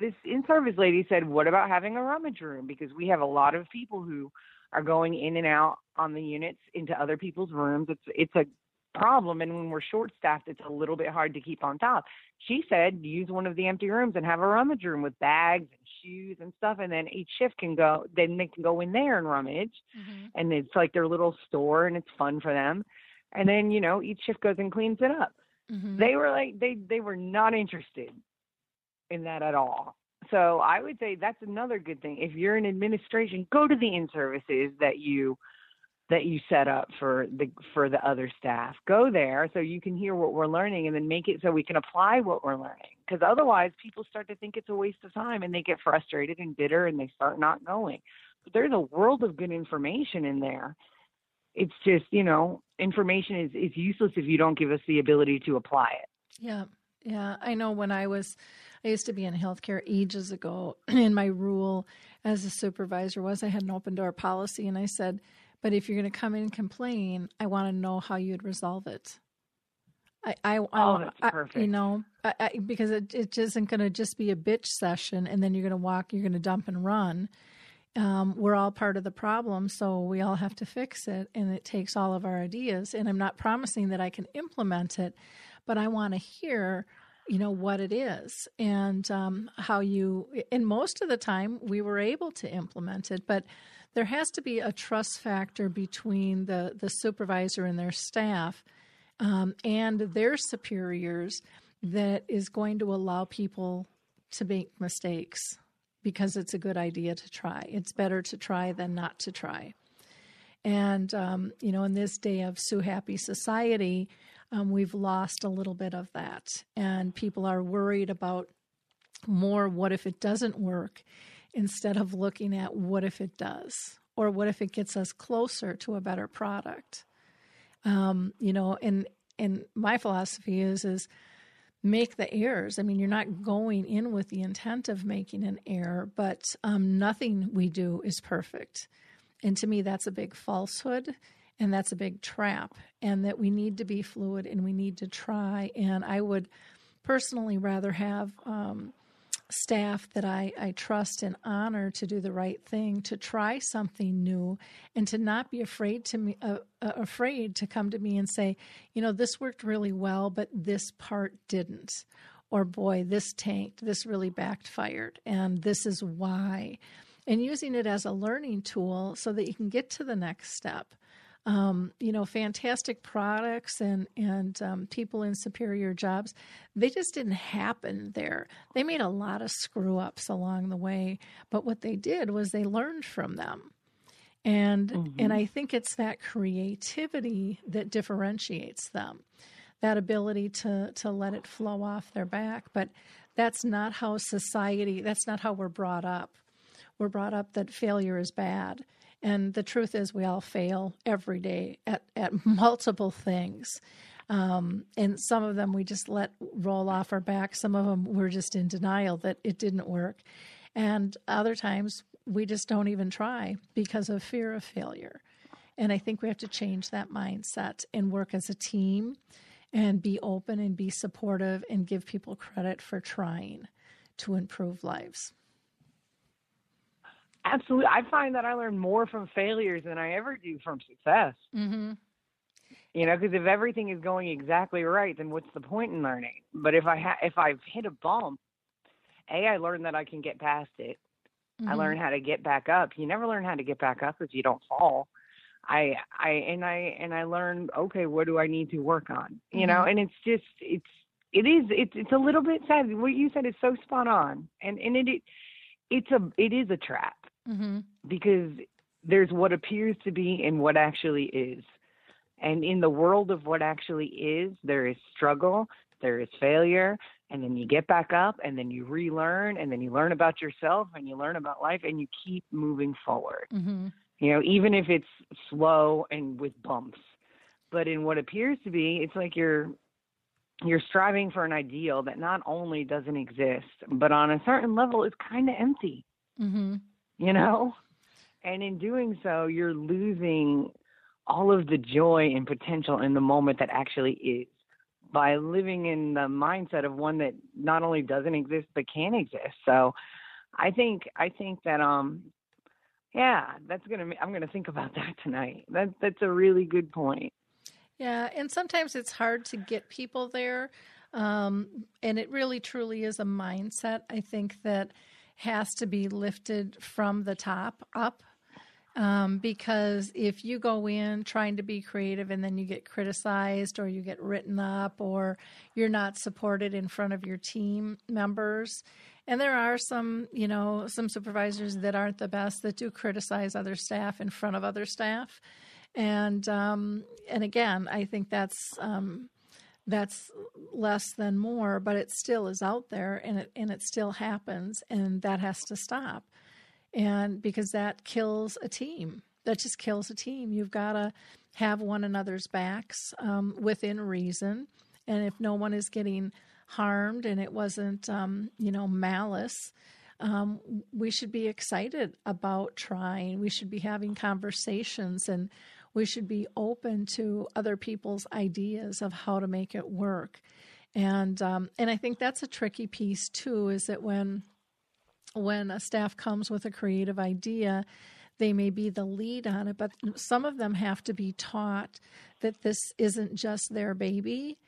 this in service lady said, "What about having a rummage room because we have a lot of people who are going in and out on the units into other people's rooms. It's it's a problem and when we're short staffed it's a little bit hard to keep on top she said use one of the empty rooms and have a rummage room with bags and shoes and stuff and then each shift can go then they can go in there and rummage mm-hmm. and it's like their little store and it's fun for them and then you know each shift goes and cleans it up mm-hmm. they were like they they were not interested in that at all so i would say that's another good thing if you're in administration go to the in services that you that you set up for the for the other staff. Go there so you can hear what we're learning and then make it so we can apply what we're learning. Because otherwise, people start to think it's a waste of time and they get frustrated and bitter and they start not going. But there's a world of good information in there. It's just you know information is is useless if you don't give us the ability to apply it. Yeah, yeah. I know when I was I used to be in healthcare ages ago, *clears throat* and my rule as a supervisor was I had an open door policy, and I said but if you're going to come in and complain, I want to know how you'd resolve it. I, I, oh, that's I, perfect. you know, I, because it, it isn't going to just be a bitch session and then you're going to walk, you're going to dump and run. Um, we're all part of the problem, so we all have to fix it, and it takes all of our ideas. And I'm not promising that I can implement it, but I want to hear, you know, what it is and um, how you. And most of the time, we were able to implement it, but there has to be a trust factor between the, the supervisor and their staff um, and their superiors that is going to allow people to make mistakes because it's a good idea to try. It's better to try than not to try. And, um, you know, in this day of Sue Happy society, um, we've lost a little bit of that. And people are worried about more what if it doesn't work instead of looking at what if it does or what if it gets us closer to a better product. Um, you know, and and my philosophy is is make the errors. I mean, you're not going in with the intent of making an error, but um, nothing we do is perfect. and to me, that's a big falsehood and that's a big trap. And that we need to be fluid and we need to try. And I would personally rather have um, staff that I, I trust and honor to do the right thing, to try something new, and to not be afraid to me uh, uh, afraid to come to me and say, you know, this worked really well, but this part didn't, or boy, this tanked, this really backfired, and this is why. And using it as a learning tool so that you can get to the next step um, you know, fantastic products and and um, people in superior jobs. They just didn't happen there. They made a lot of screw ups along the way, but what they did was they learned from them. And mm-hmm. and I think it's that creativity that differentiates them, that ability to to let it flow off their back. But that's not how society. That's not how we're brought up. We're brought up that failure is bad and the truth is, we all fail every day at, at *laughs* multiple things. Um, and some of them we just let roll off our back. Some of them we're just in denial that it didn't work. And other times we just don't even try because of fear of failure. And I think we have to change that mindset and work as a team and be open and be supportive and give people credit for trying to improve lives. Absolutely. I find that I learn more from failures than I ever do from success. Mm-hmm. You know, because if everything is going exactly right, then what's the point in learning? But if I ha- if I've hit a bump, a I learn that I can get past it. Mm-hmm. I learn how to get back up. You never learn how to get back up if you don't fall. I I and I and I learn okay, what do I need to work on? You mm-hmm. know, and it's just it's it is it's it's a little bit sad. What you said is so spot on, and and it, it it's a it is a trap mm-hmm. because there's what appears to be and what actually is. And in the world of what actually is, there is struggle, there is failure, and then you get back up and then you relearn and then you learn about yourself and you learn about life and you keep moving forward. Mm-hmm. You know, even if it's slow and with bumps. But in what appears to be, it's like you're you're striving for an ideal that not only doesn't exist, but on a certain level is kind of empty. Mm-hmm you know? And in doing so, you're losing all of the joy and potential in the moment that actually is by living in the mindset of one that not only doesn't exist but can exist. So I think I think that um yeah, that's going to I'm going to think about *laughs* that tonight. That that's a really good point. Yeah, and sometimes it's hard to get people there. Um, and it really truly is a mindset. I think that has to be lifted from the top up. Um, because if you go in trying to be creative and then you get criticized or you get written up or you're not supported in front of your team members, and there are some, you know, some supervisors that aren't the best that do criticize other staff in front of other staff, and um, and again, I think that's um, that's less than more, but it still is out there and it and it still happens and that has to stop. And because that kills a team. That just kills a team. You've got to have one another's backs um, within reason. And if no one is getting harmed and it wasn't, um, you know, malice, um, we should be excited about trying. We should be having conversations and we should be open to other people's ideas of how to make it work. And um, and I think that's a tricky piece too. Is that when when a staff comes with a creative idea, they may be the lead on it, but some of them have to be taught that this isn't just their baby,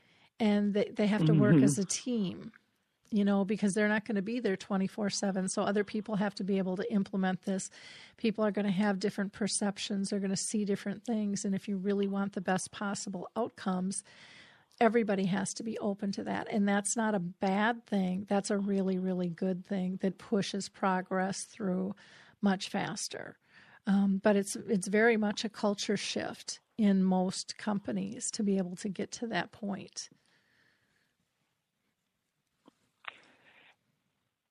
and that they have to work mm-hmm. as a team you know, because they're not going to be there 24 7. So other people have to be able to implement this. People are going to have different perceptions, they're going to see different things. And if you really want the best possible outcomes, everybody has to be open to that. And that's not a bad thing. That's a really, really good thing that pushes progress through much faster. Um, but it's it's very much a culture shift in most companies to be able to get to that point.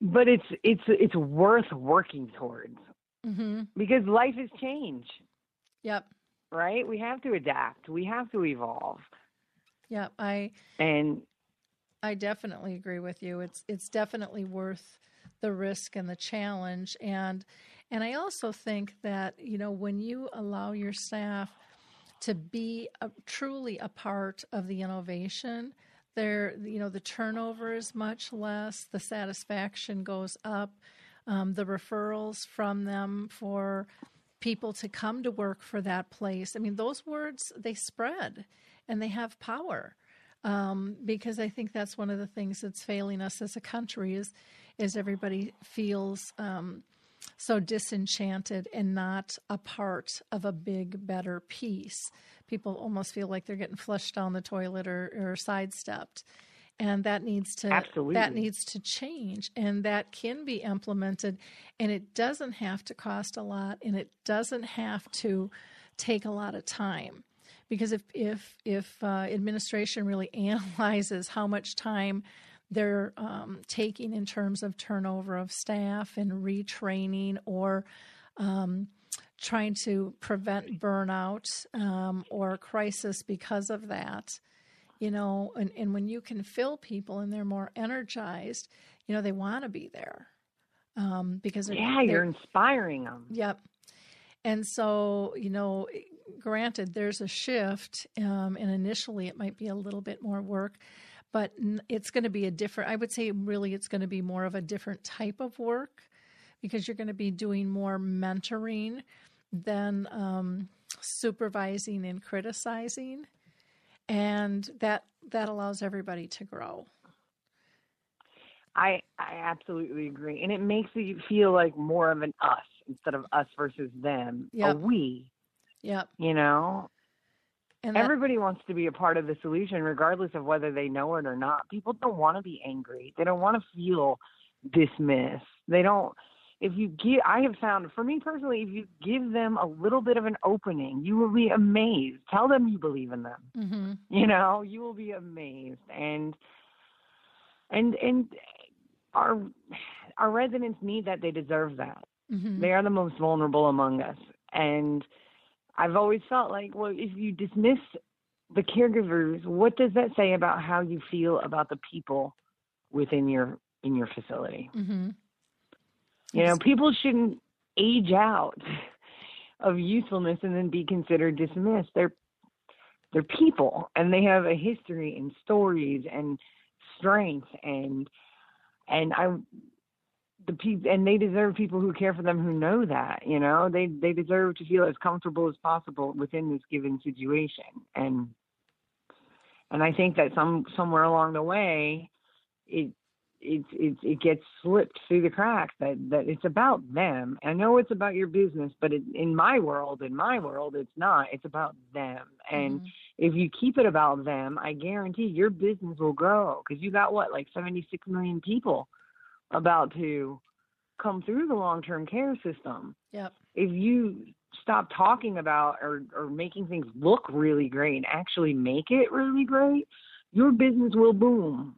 But it's it's it's worth working towards mm-hmm. because life is change Yep. Right. We have to adapt. We have to evolve. Yep. I and I definitely agree with you. It's it's definitely worth the risk and the challenge and And I also think that, you know, when you allow your staff to be a, truly a part of the innovation, there, you know, the turnover is much less, the satisfaction goes up, um, the referrals from them for people to come to work for that place. I mean, those words, they spread and they have power. Um, because I think that's one of the things that's failing us as a country is is everybody feels um, so disenchanted and not a part of a big, better piece. People almost feel like they're getting flushed down the toilet or, or sidestepped. And that needs to Absolutely. that needs to change, and that can be implemented, and it doesn't have to cost a lot, and it doesn't have to take a lot of time because if if if uh, administration really *laughs* analyzes how much time they're um, taking in terms of turnover of staff and retraining or um, trying to prevent burnout um, or crisis because of that. You know, and, and when you can fill people and they're more energized, you know, they want to be there um, because they're, yeah, they're, you're inspiring them. Yep. And so, you know, granted, there's a shift, um, and initially it might be a little bit more work, but it's going to be a different, I would say, really, it's going to be more of a different type of work because you're going to be doing more mentoring than um, supervising and criticizing. And that that allows everybody to grow. I I absolutely agree, and it makes you feel like more of an us instead of us versus them. Yep. A we. Yep. You know, And that, everybody wants to be a part of the solution, regardless of whether they know it or not. People don't want to be angry. They don't want to feel dismissed. They don't. If you give, I have found, for me personally, if you give them a little bit of an opening, you will be amazed. Tell them you believe in them. mhm. You know, you will be amazed. And and and our our residents need that. They deserve that. Mhm. They are the most vulnerable among us. And I've always felt like, well, if you dismiss the caregivers, what does that say about how you feel about the people within your in your facility? Mhm. You know, people shouldn't age out of usefulness and then be considered dismissed. They're they're people and they have a history and stories and strength and and I the people and they deserve people who care for them who know that, you know. They they deserve to feel as comfortable as possible within this given situation. And and I think that some somewhere along the way it it it it gets slipped through the cracks that that it's about them. I know it's about your business, but it, in my world, in my world, it's not. It's about them. And Mhm. if you keep it about them, I guarantee your business will grow because you got what like 76 million people about to come through the long-term care system. Yep. If you stop talking about or or making things look really great and actually make it really great, your business will boom.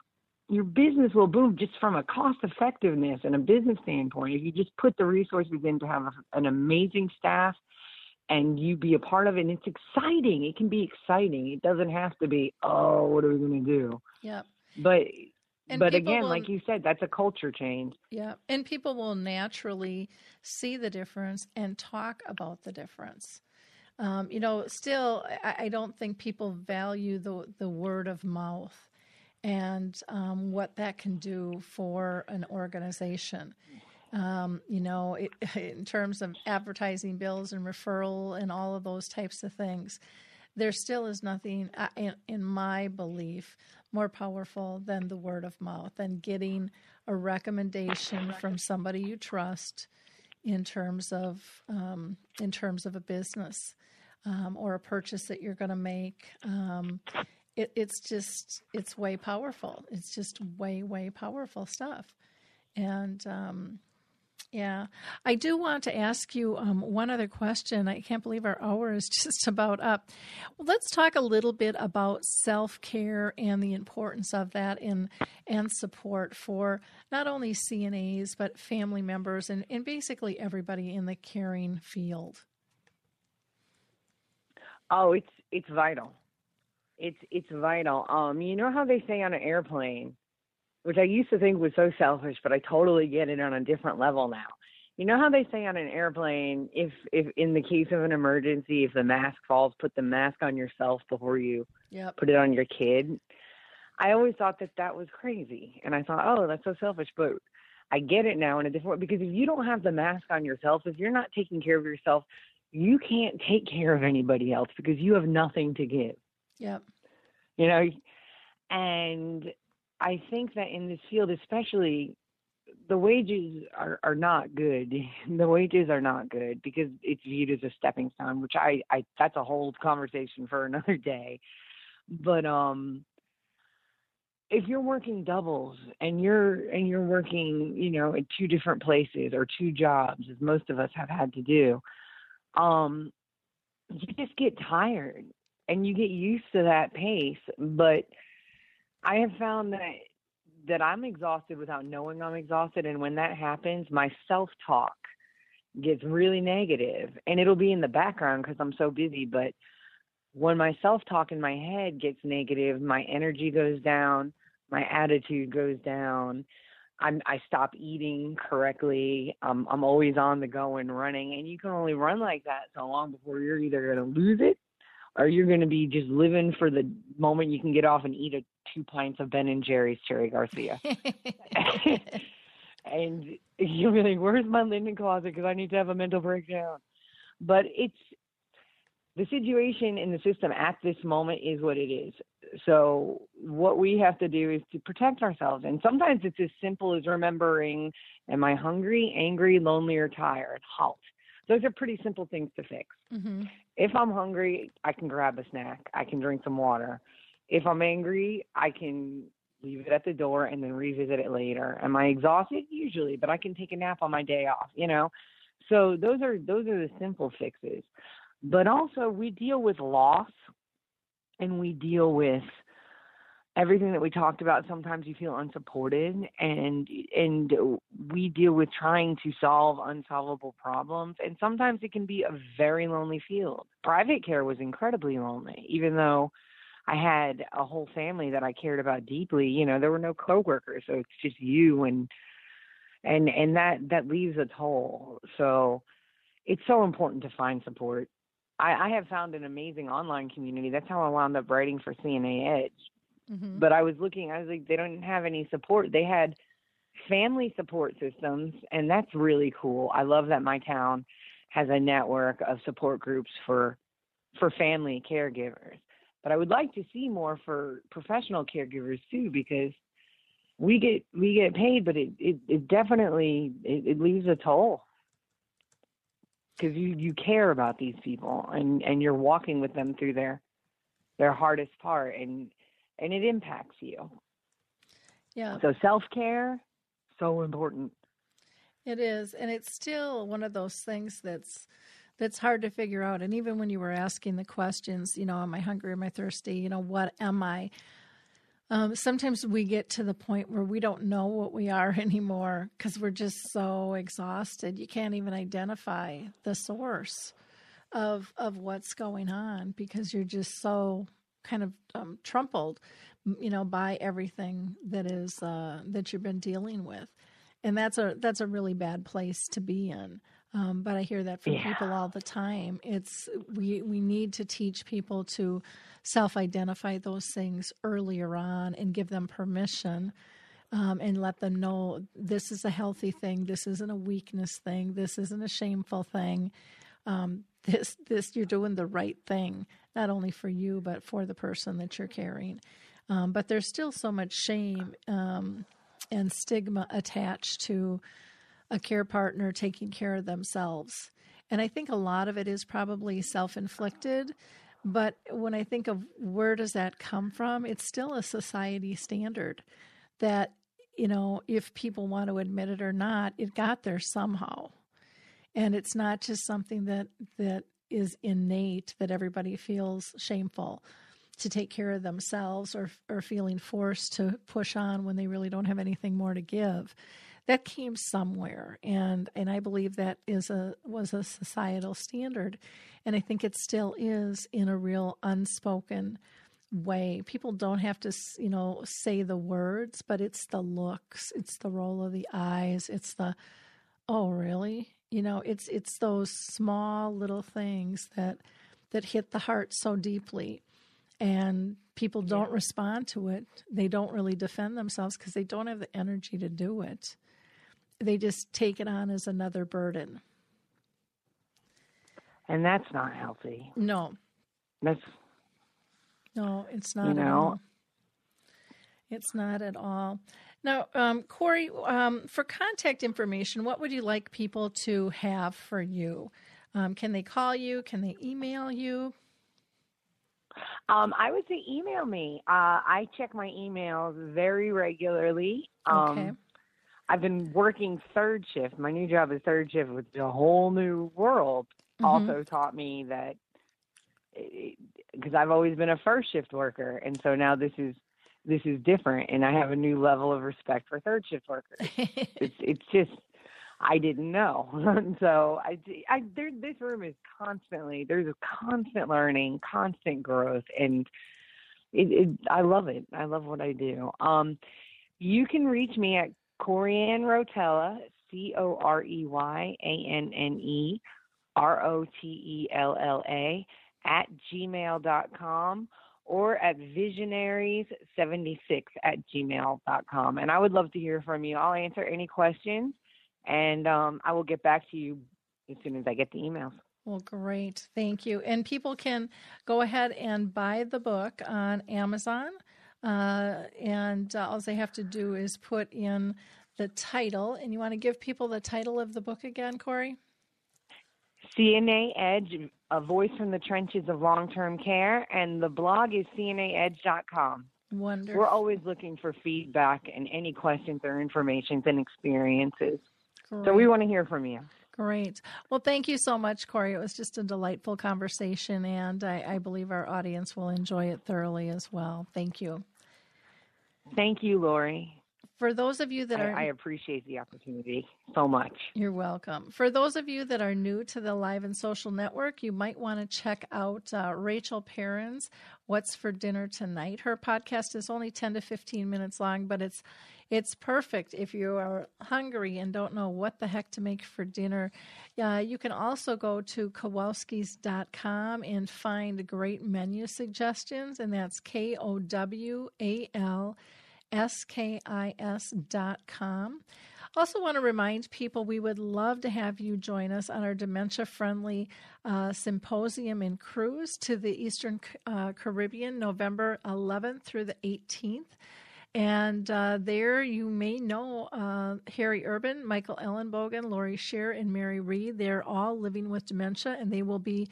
Your business will boom just from a cost effectiveness and a business standpoint. If you just put the resources in to have a, an amazing staff and you be a part of it, and it's exciting. It can be exciting. It doesn't have to be, oh, what are we going to do? Yep. But And but again, will- like you said, that's a culture change. Yeah, and people will naturally see the difference and talk about the difference. Um, you know, still, I, I don't think people value the the word of mouth and um, what that can do for an organization. Um, you know, it, *laughs* in terms of advertising bills and referral and all of those types of things, there still is nothing, uh, in, in my belief, more powerful than the word of mouth and getting a recommendation from somebody you trust in terms of um, in terms of a business um, or a purchase that you're going to make. Um, it, it's just it's way powerful. It's just way way powerful stuff, and um, yeah, I do want to ask you um, one other question. I can't believe our hour is *laughs* just about up. Well, let's talk a little bit about self care and the importance of that and and support for not only CNAs but family members and, and basically everybody in the caring field. Oh, it's it's vital. It's it's vital. Um, you know how they say on an airplane, which I used to think was so selfish, but I totally get it on a different level now. you know how they say on an airplane, if if in the case of an emergency, if the mask falls, put the mask on yourself before you Yep. put it on your kid. I always thought that that was crazy, and I thought, oh, that's so selfish. But I get it now in a different way because if you don't have the mask on yourself, if you're not taking care of yourself, you can't take care of anybody else because you have nothing to give. Yep. You know, and I think that in this field, especially, the wages are, are not good. *laughs* The wages are not good because it's viewed as a stepping stone, which I, I that's a whole conversation for *laughs* another day. But um if you're working doubles and you're and you're working, you know, in two different places or two jobs, as most of us have had to do, um, you just get tired and you get used to that pace. But I have found that that I'm exhausted without knowing I'm exhausted, and when that happens, my self talk gets really negative, and it'll be in the background because I'm so busy, but when my self talk in my head gets negative, my energy goes down, my attitude goes down. I'm I stop eating correctly. Um, I'm always on the go and running, and you can only run like that so long before you're either going to lose it or you're going to be just living for the moment you can get off and eat a two pints of Ben and Jerry's Cherry Garcia. *laughs* *laughs* and you'll be like, "Where's my linen closet? Because I need to have a mental breakdown." But it's the situation in the system at this moment is what it is. So what we have to do is to protect ourselves, and sometimes it's as simple as remembering: Am I hungry, angry, lonely, or tired? Halt. Those are pretty simple things to fix. hmm If I'm hungry, I can grab a snack. I can drink some water. If I'm angry, I can leave it at the door and then revisit it later. Am I exhausted? Usually, but I can take a nap on my day off, you know? So those are those are the simple fixes. But also we deal with loss and we deal with everything that we talked about sometimes you feel unsupported and and we deal with trying to solve unsolvable problems and sometimes it can be a very lonely field. Private care was incredibly lonely even though i had a whole family that i cared about deeply you know there were no coworkers so it's just you and and and that that leaves a toll. So it's so important to find support. I, I have found an amazing online community. That's how I wound up writing for CNA Edge hmm but I was looking, I was like, they don't have any support. They had family support systems, and that's really cool. I love that my town has a network of support groups for for family caregivers. But I would like to see more for professional caregivers too, because we get we get paid, but it it, it definitely it, it leaves a toll because you you care about these people and and you're walking with them through their their hardest part and and it impacts you. Yeah. So self care, so important. It is, and it's still one of those things that's that's hard to figure out. And even when you were asking the questions, you know, am I hungry? Am I thirsty? You know, what am I? Um, sometimes we get to the point where we don't know what we are *laughs* anymore because we're just so exhausted. You can't even identify the source of of what's going on because you're just so kind of um, trampled, you know, by everything that is uh, that you've been dealing with and that's a that's a really bad place to be in. Um, but I hear that from Yeah. people all the time. It's we we need to teach people to self-identify those things earlier on and give them permission um, and let them know this is a healthy thing. This isn't a weakness thing. This isn't a shameful thing. Um, this this you're doing the right thing, not only for you but for the person that you're carrying. Um, but there's still so much shame um, and stigma attached to a care partner taking care of themselves. And I think a lot of it is probably self inflicted. But when I think of where does that come from, it's still a society standard that, you know, if people want to admit it or not, it got there somehow. And it's not just something that, that is innate that everybody feels shameful to take care of themselves or or feeling forced to push on when they really don't have anything more to give. That came somewhere. And and I believe that is a was a societal standard. And I think it still is in a real unspoken way. People don't have to you know say the words but it's the looks it's the roll of the eyes it's the oh really You know, it's it's those small little things that that hit the heart so deeply and people don't yeah. respond to it. They don't really defend themselves because they don't have the energy to do it. They just take it on as another burden. And that's not healthy. No. That's No, it's not you know, It's not at all. Now, um, Corey, um, for contact information, what would you like people to have for you? Um, can they call you? Can they email you? Um, I would say email me. Uh, I check my emails very regularly. Um, okay. I've been working third shift. My new job is third shift, which is a whole new world. Mm-hmm. Also taught me that because I've always been a first shift worker, and so now this is this is different, and I have a new level of respect for third shift workers. *laughs* it's it's just I didn't know. *laughs* so I, I there, this room is constantly there's a constant learning, constant growth, and it, it I love it. I love what I do. Um, you can reach me at Corey Anne Rotella, C O R E Y A N N E R O T E L L A at gmail.com or at visionaries76 at gmail.com. And I would love to hear from you. I'll answer any questions and um, I will get back to you as soon as I get the emails. Well, great. Thank you. And people can go ahead and buy the book on Amazon. Uh, and uh, all they have to do is put in the title. And you want to give people the title of the book again, Corey? CNA Edge, a voice from the trenches of long term care. And the blog is cnaedge.com. Wonderful. We're always looking for feedback and any questions or information and experiences. Great. So we want to hear from you. Great. Well, thank you so much, Corey. It was just a delightful conversation, and I, I believe our audience will enjoy it thoroughly as well. Thank you. Thank you, Lori. For those of you that are. I, I, appreciate the opportunity so much. You're welcome. For those of you that are new to the Live and Social Network, you might want to check out uh, Rachel Perrin's What's for Dinner Tonight. Her podcast is only 10 to 15 minutes long, but it's it's perfect if you are hungry and don't know what the heck to make for dinner. Uh, you can also go to kowalskis.com and find great menu suggestions, and that's K O W A L S K I S dot com. Also, want to remind people we would love to have you join us on our dementia friendly uh, symposium and cruise to the Eastern uh, Caribbean, November 11th through the 18th. And uh, there you may know uh, Harry Urban, Michael Ellenbogen, Laurie Scherrer, and Mary Reed. They're all living with dementia, and they will be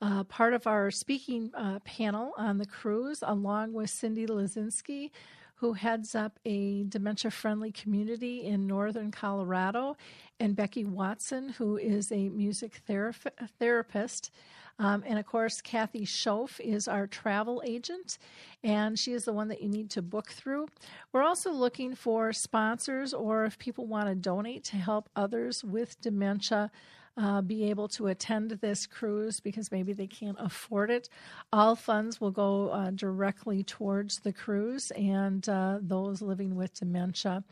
uh, part of our speaking uh, panel on the cruise, along with Cyndy Luzinski, who heads up a dementia friendly community in northern Colorado, and Becky Watson, who is a music therapist. Um, and of course, Kathy Schoaf is our travel agent, and she is the one that you need to book through. We're also looking for sponsors or if people want to donate to help others with dementia. Uh, be able to attend this cruise because maybe they can't afford it. All funds will go uh, directly towards the cruise and uh, those living with dementia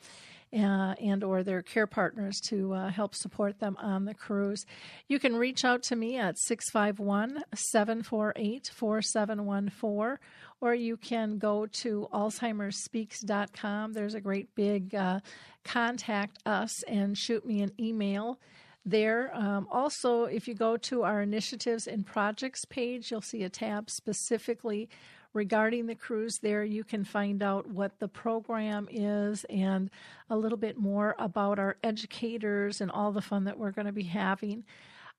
uh, and or their care partners to uh, help support them on the cruise. You can reach out to me at 651-748-4714 or you can go to alzheimersspeaks.com. There's a great big uh, contact us and shoot me an email there. Um, also, if you go to our initiatives and projects page, you'll see a tab specifically regarding the cruise there. You can find out what the program is and a little bit more about our educators and all the fun that we're going to be having.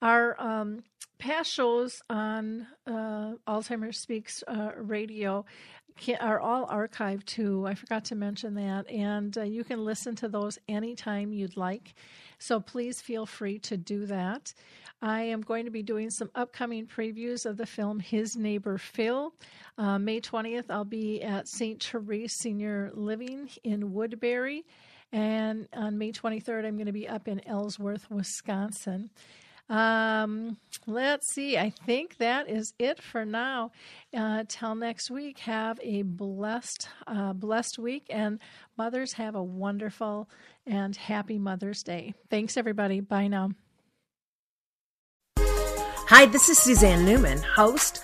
Our um, past shows on uh, Alzheimer's Speaks uh, Radio are all archived too. I forgot to mention that. And uh, you can listen to those anytime you'd like. So please feel free to do that. I am going to be doing some upcoming previews of the film His Neighbor Phil. Uh, May 20th, I'll be at St. Therese Senior Living in Woodbury. And on May 23rd, I'm going to be up in Ellsworth, Wisconsin. Um, let's see. I think that is it for now. Uh, till next week, have a blessed, uh, blessed week, and mothers have a wonderful and happy Mother's Day. Thanks, everybody. Bye now. Hi, this is Suzanne Newman, host